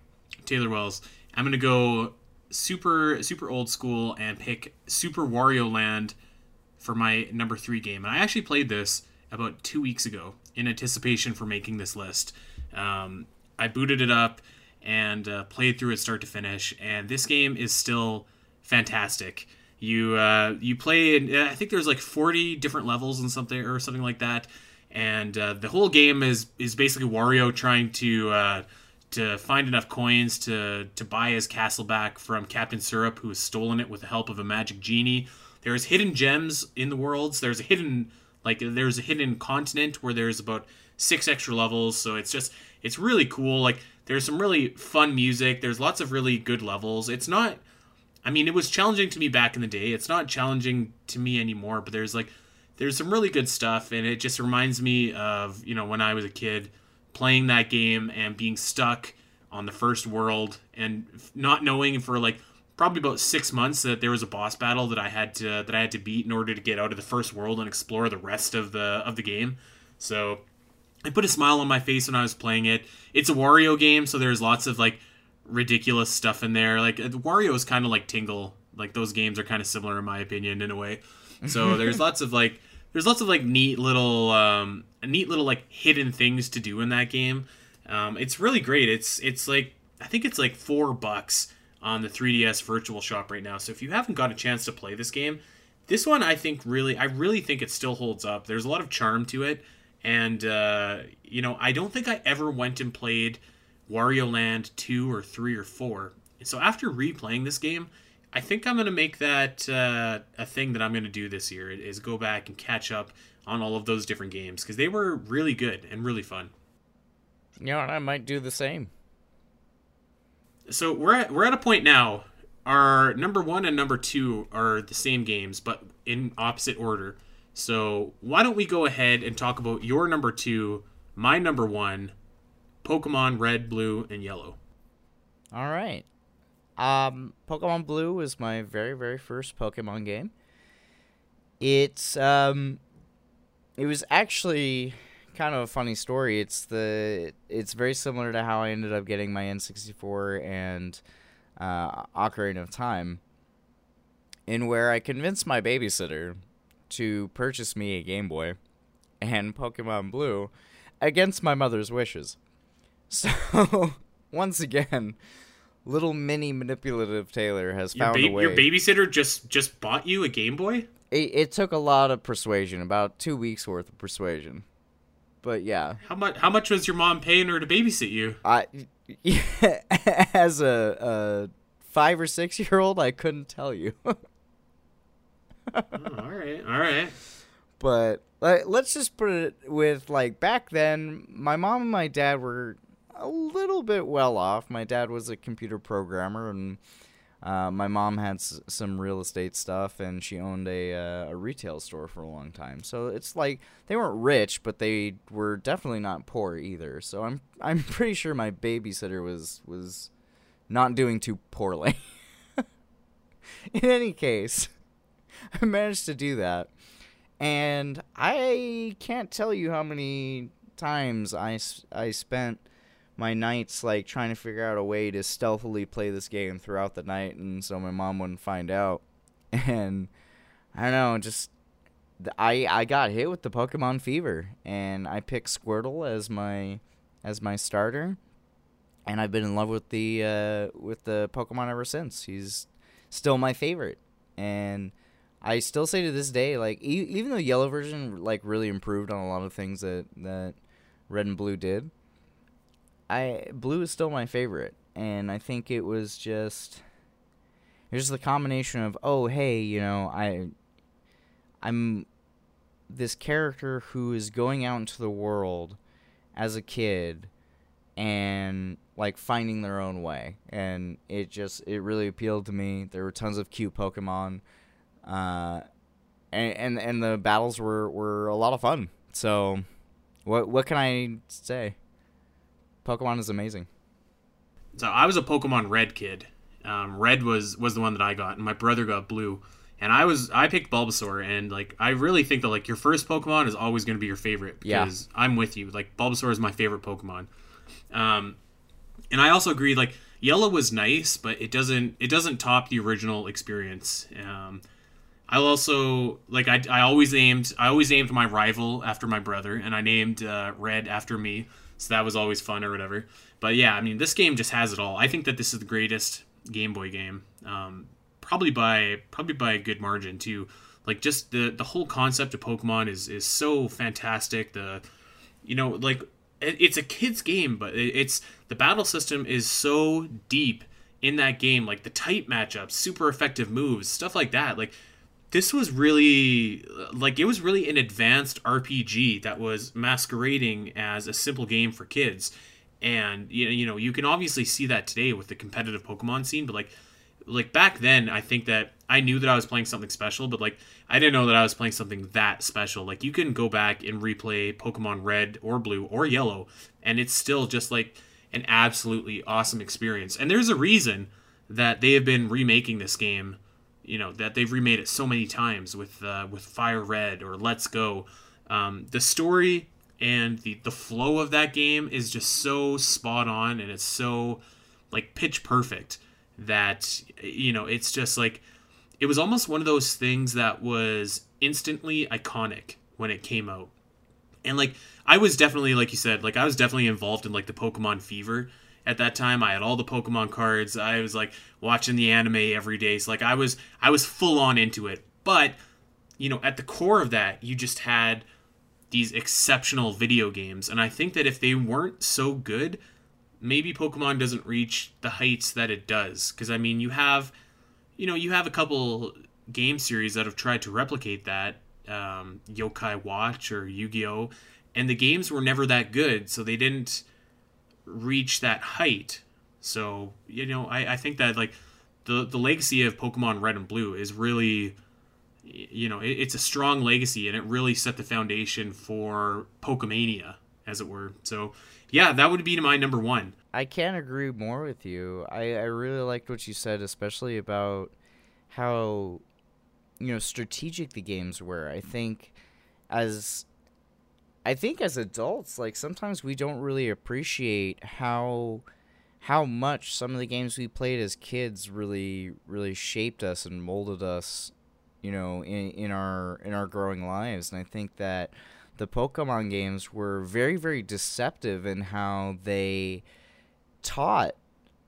[SPEAKER 1] Taylor Wells, I'm gonna go super super old school and pick Super Wario Land for my number three game. And I actually played this about two weeks ago, in anticipation for making this list. Um, I booted it up and uh, played through it start to finish, and this game is still fantastic. You uh, you play, in, I think there's like 40 different levels and something or something like that, and uh, the whole game is is basically Wario trying to uh, to find enough coins to to buy his castle back from Captain Syrup, who has stolen it with the help of a magic genie. There's hidden gems in the worlds. There's a hidden like there's a hidden continent where there's about six extra levels. So it's just it's really cool. Like there's some really fun music. There's lots of really good levels. It's not. I mean, it was challenging to me back in the day. It's not challenging to me anymore. But there's like there's some really good stuff, and it just reminds me of you know when I was a kid playing that game and being stuck on the first world and not knowing for like probably about six months that there was a boss battle that I had to that I had to beat in order to get out of the first world and explore the rest of the of the game. So it put a smile on my face when I was playing it. It's a Wario game, so there's lots of like ridiculous stuff in there. Like Wario is kind of like Tingle. Like those games are kind of similar in my opinion in a way. So there's lots of like there's lots of like neat little um neat little like hidden things to do in that game. Um, it's really great. It's it's like I think it's like four bucks on the 3DS Virtual Shop right now. So if you haven't got a chance to play this game, this one I think really I really think it still holds up. There's a lot of charm to it, and uh, you know I don't think I ever went and played Wario Land two or three or four. So after replaying this game, I think I'm gonna make that uh, a thing that I'm gonna do this year is go back and catch up on all of those different games because they were really good and really fun.
[SPEAKER 2] You know, I might do the same.
[SPEAKER 1] So we're at, we're at a point now. Our number one and number two are the same games, but in opposite order. So why don't we go ahead and talk about your number two, my number one, Pokemon Red, Blue, and Yellow.
[SPEAKER 2] All right. Um, Pokemon Blue was my very, very first Pokemon game. It's um, it was actually kind of a funny story. It's the it's very similar to how I ended up getting my N64 and uh, Ocarina of Time, in where I convinced my babysitter to purchase me a Game Boy and Pokemon Blue against my mother's wishes. So once again, little mini manipulative Taylor has
[SPEAKER 1] Your,
[SPEAKER 2] found
[SPEAKER 1] ba-
[SPEAKER 2] a way.
[SPEAKER 1] your babysitter just just bought you a Game Boy.
[SPEAKER 2] it, it took a lot of persuasion, about two weeks worth of persuasion. But yeah,
[SPEAKER 1] How much? How much was your mom paying her to babysit you?
[SPEAKER 2] I as a, a five or six year old, I couldn't tell you.
[SPEAKER 1] Oh, all right, all right.
[SPEAKER 2] but like, let's just put it with like back then, my mom and my dad were a little bit well off. My dad was a computer programmer, and uh, my mom had s- some real estate stuff, and she owned a uh, a retail store for a long time. So it's like they weren't rich, but they were definitely not poor either. So I'm I'm pretty sure my babysitter was was not doing too poorly. In any case, I managed to do that. And I can't tell you how many times I, I spent my nights like trying to figure out a way to stealthily play this game throughout the night and so my mom wouldn't find out. And I don't know, just I I got hit with the Pokemon fever and I picked Squirtle as my as my starter. And I've been in love with the uh, with the Pokemon ever since. He's still my favorite. And I still say to this day, like e- even though yellow version like really improved on a lot of things that that red and blue did, I blue is still my favorite, and I think it was just was the combination of oh hey you know I I'm this character who is going out into the world as a kid and like finding their own way. And it just it really appealed to me. There were tons of cute pokemon uh and and, and the battles were were a lot of fun. So what what can i say pokemon is amazing
[SPEAKER 1] So I was a Pokemon Red kid. Um, Red was was the one that I got, and my brother got Blue. And I was I picked Bulbasaur, and like I really think that like your first Pokemon is always going to be your favorite
[SPEAKER 2] Yeah.
[SPEAKER 1] because I'm with you. Like Bulbasaur is my favorite Pokemon. Um, and I also agree like Yellow was nice, but it doesn't it doesn't top the original experience. Um, I'll also like I, I always aimed I always aimed my rival after my brother, and I named uh, Red after me, so that was always fun or whatever. But yeah, I mean this game just has it all. I think that this is the greatest Game Boy game, um, probably by probably by a good margin too. Like just the the whole concept of Pokemon is is so fantastic. The you know like it, it's a kids game, but it, it's the battle system is so deep in that game. Like the tight matchups, super effective moves, stuff like that. Like this was really like it was really an advanced RPG that was masquerading as a simple game for kids. And you know, you can obviously see that today with the competitive Pokemon scene, but like like back then I think that I knew that I was playing something special, but like I didn't know that I was playing something that special. Like you can go back and replay Pokemon Red or Blue or Yellow and it's still just like an absolutely awesome experience. And there's a reason that they have been remaking this game you know that they've remade it so many times with uh, with Fire Red or Let's Go. Um, the story and the the flow of that game is just so spot on and it's so like pitch perfect that you know it's just like it was almost one of those things that was instantly iconic when it came out and like i was definitely like you said like i was definitely involved in like the pokemon fever at that time. I had all the Pokemon cards. I was like watching the anime every day. So like I was I was full on into it. But you know, at the core of that, you just had these exceptional video games. And I think that if they weren't so good, maybe Pokemon doesn't reach the heights that it does. Because I mean, you have you know, you have a couple game series that have tried to replicate that. Um, Yokai Watch or Yu-Gi-Oh! And the games were never that good, so they didn't reach that height. So you know, I, I think that like the the legacy of Pokemon Red and Blue is really, you know, it, it's a strong legacy, and it really set the foundation for Pokemania, as it were. So yeah, that would be my number one.
[SPEAKER 2] I can't agree more with you. I, I really liked what you said, especially about how you know strategic the games were. I think as I think as adults, like sometimes we don't really appreciate how how much some of the games we played as kids really really shaped us and molded us, you know, in in our in our growing lives. And I think that the Pokemon games were very very deceptive in how they taught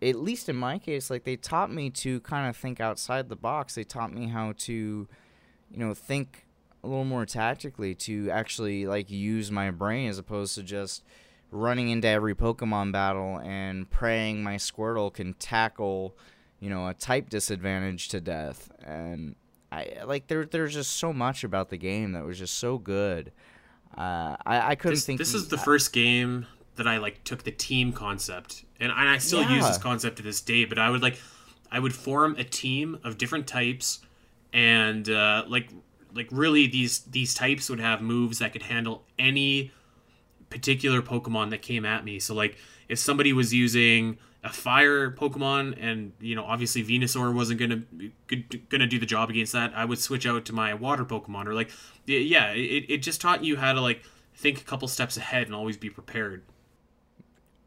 [SPEAKER 2] at least in my case like they taught me to kind of think outside the box. They taught me how to you know think a little more tactically to actually like use my brain as opposed to just running into every Pokemon battle and praying my Squirtle can tackle, you know, a type disadvantage to death. And I like there there's just so much about the game that was just so good. Uh, I I couldn't
[SPEAKER 1] this,
[SPEAKER 2] think
[SPEAKER 1] this is the first game that I like took the team concept and, and I still yeah. use this concept to this day. But I would like I would form a team of different types and uh, like like really these these types would have moves that could handle any particular Pokemon that came at me. So like if somebody was using a fire Pokemon and you know obviously Venusaur wasn't gonna gonna do the job against that, I would switch out to my water Pokemon or like yeah, it, it just taught you how to like think a couple steps ahead and always be prepared.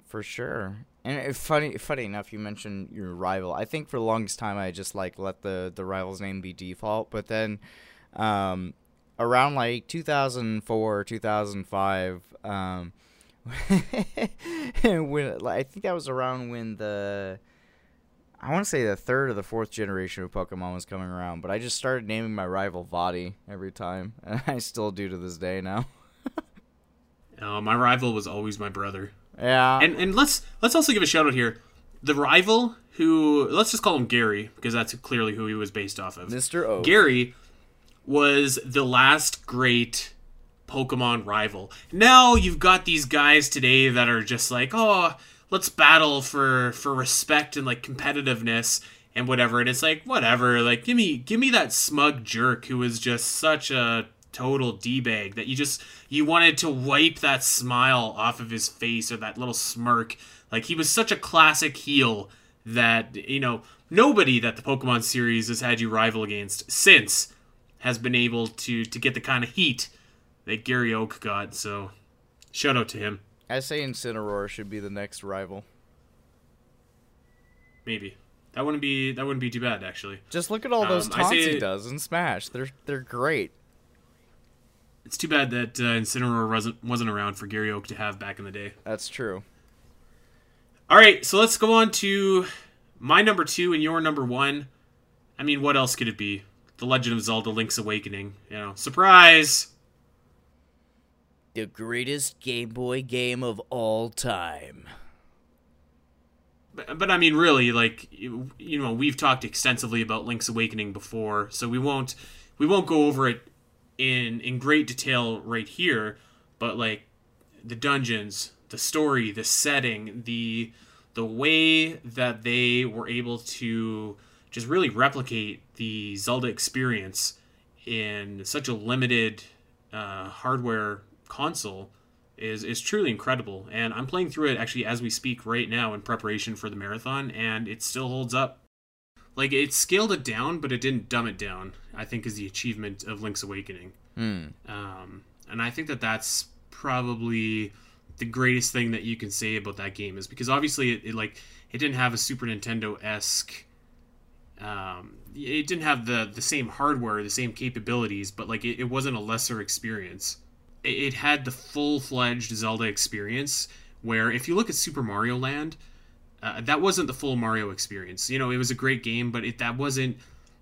[SPEAKER 2] For sure. And uh, funny, funny enough, you mentioned your rival. I think for the longest time, I just like let the the rival's name be default. But then, um, around like 2004, 2005, um, when I think that was around when the I want to say the third or the fourth generation of Pokemon was coming around, but I just started naming my rival Vaati every time, and I still do to this day now.
[SPEAKER 1] uh, my rival was always my brother.
[SPEAKER 2] Yeah,
[SPEAKER 1] and and let's let's also give a shout out here. The rival who let's just call him Gary because that's clearly who he was based off of.
[SPEAKER 2] Mr. O.
[SPEAKER 1] Gary was the last great Pokemon rival. Now you've got these guys today that are just like, oh, let's battle for for respect and like competitiveness and whatever. And it's like, whatever. Like, give me give me that smug jerk who was just such a total d bag that you just you wanted to wipe that smile off of his face or that little smirk. Like he was such a classic heel that you know nobody that the Pokemon series has had you rival against since has been able to to get the kind of heat that Gary Oak got. So, shout out to him.
[SPEAKER 2] I say Incineroar should be the next rival.
[SPEAKER 1] Maybe that wouldn't be that wouldn't be too bad actually.
[SPEAKER 2] Just look at all those
[SPEAKER 1] Um,
[SPEAKER 2] taunts
[SPEAKER 1] say-
[SPEAKER 2] he does in Smash. They're they're great.
[SPEAKER 1] It's too bad that uh, Incineroar wasn't wasn't around for Gary Oak to have back in the day.
[SPEAKER 2] That's true.
[SPEAKER 1] All right, so let's go on to my number two and your number one. I mean, what else could it be? The Legend of Zelda: Link's Awakening. You know, surprise.
[SPEAKER 2] The greatest Game Boy game of all time.
[SPEAKER 1] But, but I mean, really, like you, you know, we've talked extensively about Link's Awakening before, so we won't we won't go over it in in great detail right here. But like the dungeons, the story, the setting, the the way that they were able to just really replicate the Zelda experience in such a limited uh, hardware console is is truly incredible. And I'm playing through it actually as we speak right now in preparation for the marathon, and it still holds up. Like it scaled it down, but it didn't dumb it down. I think is the achievement of Link's Awakening.
[SPEAKER 2] Hmm.
[SPEAKER 1] Um, and I think that that's probably the greatest thing that you can say about that game is because obviously it, it like it didn't have a Super Nintendo esque. Um, it didn't have the the same hardware, the same capabilities, but like it, it wasn't a lesser experience. It, it had the full fledged Zelda experience. Where if you look at Super Mario Land, uh, that wasn't the full Mario experience. You know, it was a great game, but it that wasn't.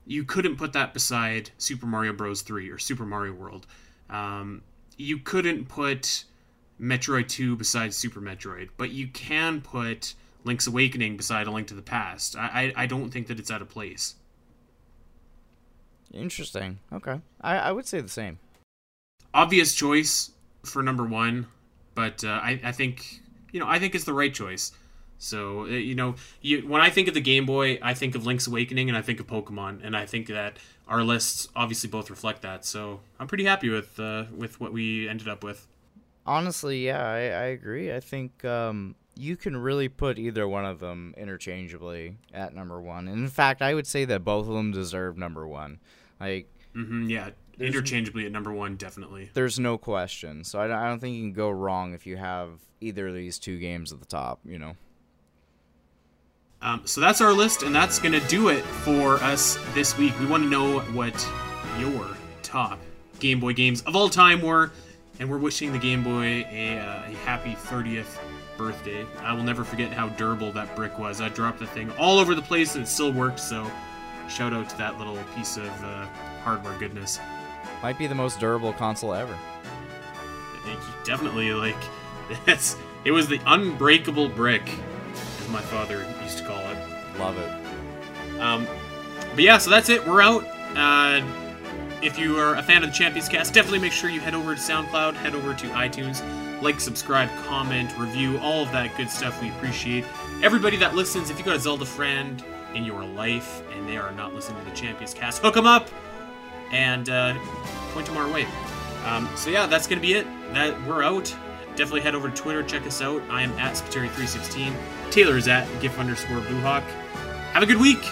[SPEAKER 1] You couldn't put that beside Super Mario Bros. Three or Super Mario World. Um, you couldn't put Metroid Two beside Super Metroid, but you can put Link's Awakening beside A Link to the Past. I I, I don't think that it's out of place.
[SPEAKER 2] Interesting. Okay. I, I would say the same.
[SPEAKER 1] Obvious choice for number one, but uh, I I think you know I think it's the right choice. So uh, you know, you, when I think of the Game Boy, I think of Link's Awakening and I think of Pokemon, and I think that our lists obviously both reflect that. So I'm pretty happy with uh, with what we ended up with.
[SPEAKER 2] Honestly, yeah, I, I agree. I think um, you can really put either one of them interchangeably at number one. And in fact, I would say that both of them deserve number one. Like,
[SPEAKER 1] hmm yeah, interchangeably at number one, definitely.
[SPEAKER 2] there's no question. So I don't, I don't think you can go wrong if you have either of these two games at the top, you know?
[SPEAKER 1] Um, so that's our list, and that's gonna do it for us this week. We want to know what your top Game Boy games of all time were, and we're wishing the Game Boy a, uh, a happy 30th birthday. I will never forget how durable that brick was. I dropped the thing all over the place, and it still worked. So, shout out to that little piece of uh, hardware goodness.
[SPEAKER 2] Might be the most durable console ever.
[SPEAKER 1] I think he definitely like it's it was the unbreakable brick, as my father used to call it.
[SPEAKER 2] Love it.
[SPEAKER 1] Um, but yeah, so that's it. We're out. Uh, if you are a fan of the Champions Cast, definitely make sure you head over to SoundCloud, head over to iTunes, like, subscribe, comment, review, all of that good stuff. We appreciate everybody that listens. If you got a Zelda friend in your life and they are not listening to the Champions Cast, hook them up and uh, point them our way. Um, so yeah, that's gonna be it. That we're out. Definitely head over to Twitter, check us out. I am at Spiteri316. Taylor is at GIF underscore Bluehawk. Have a good week.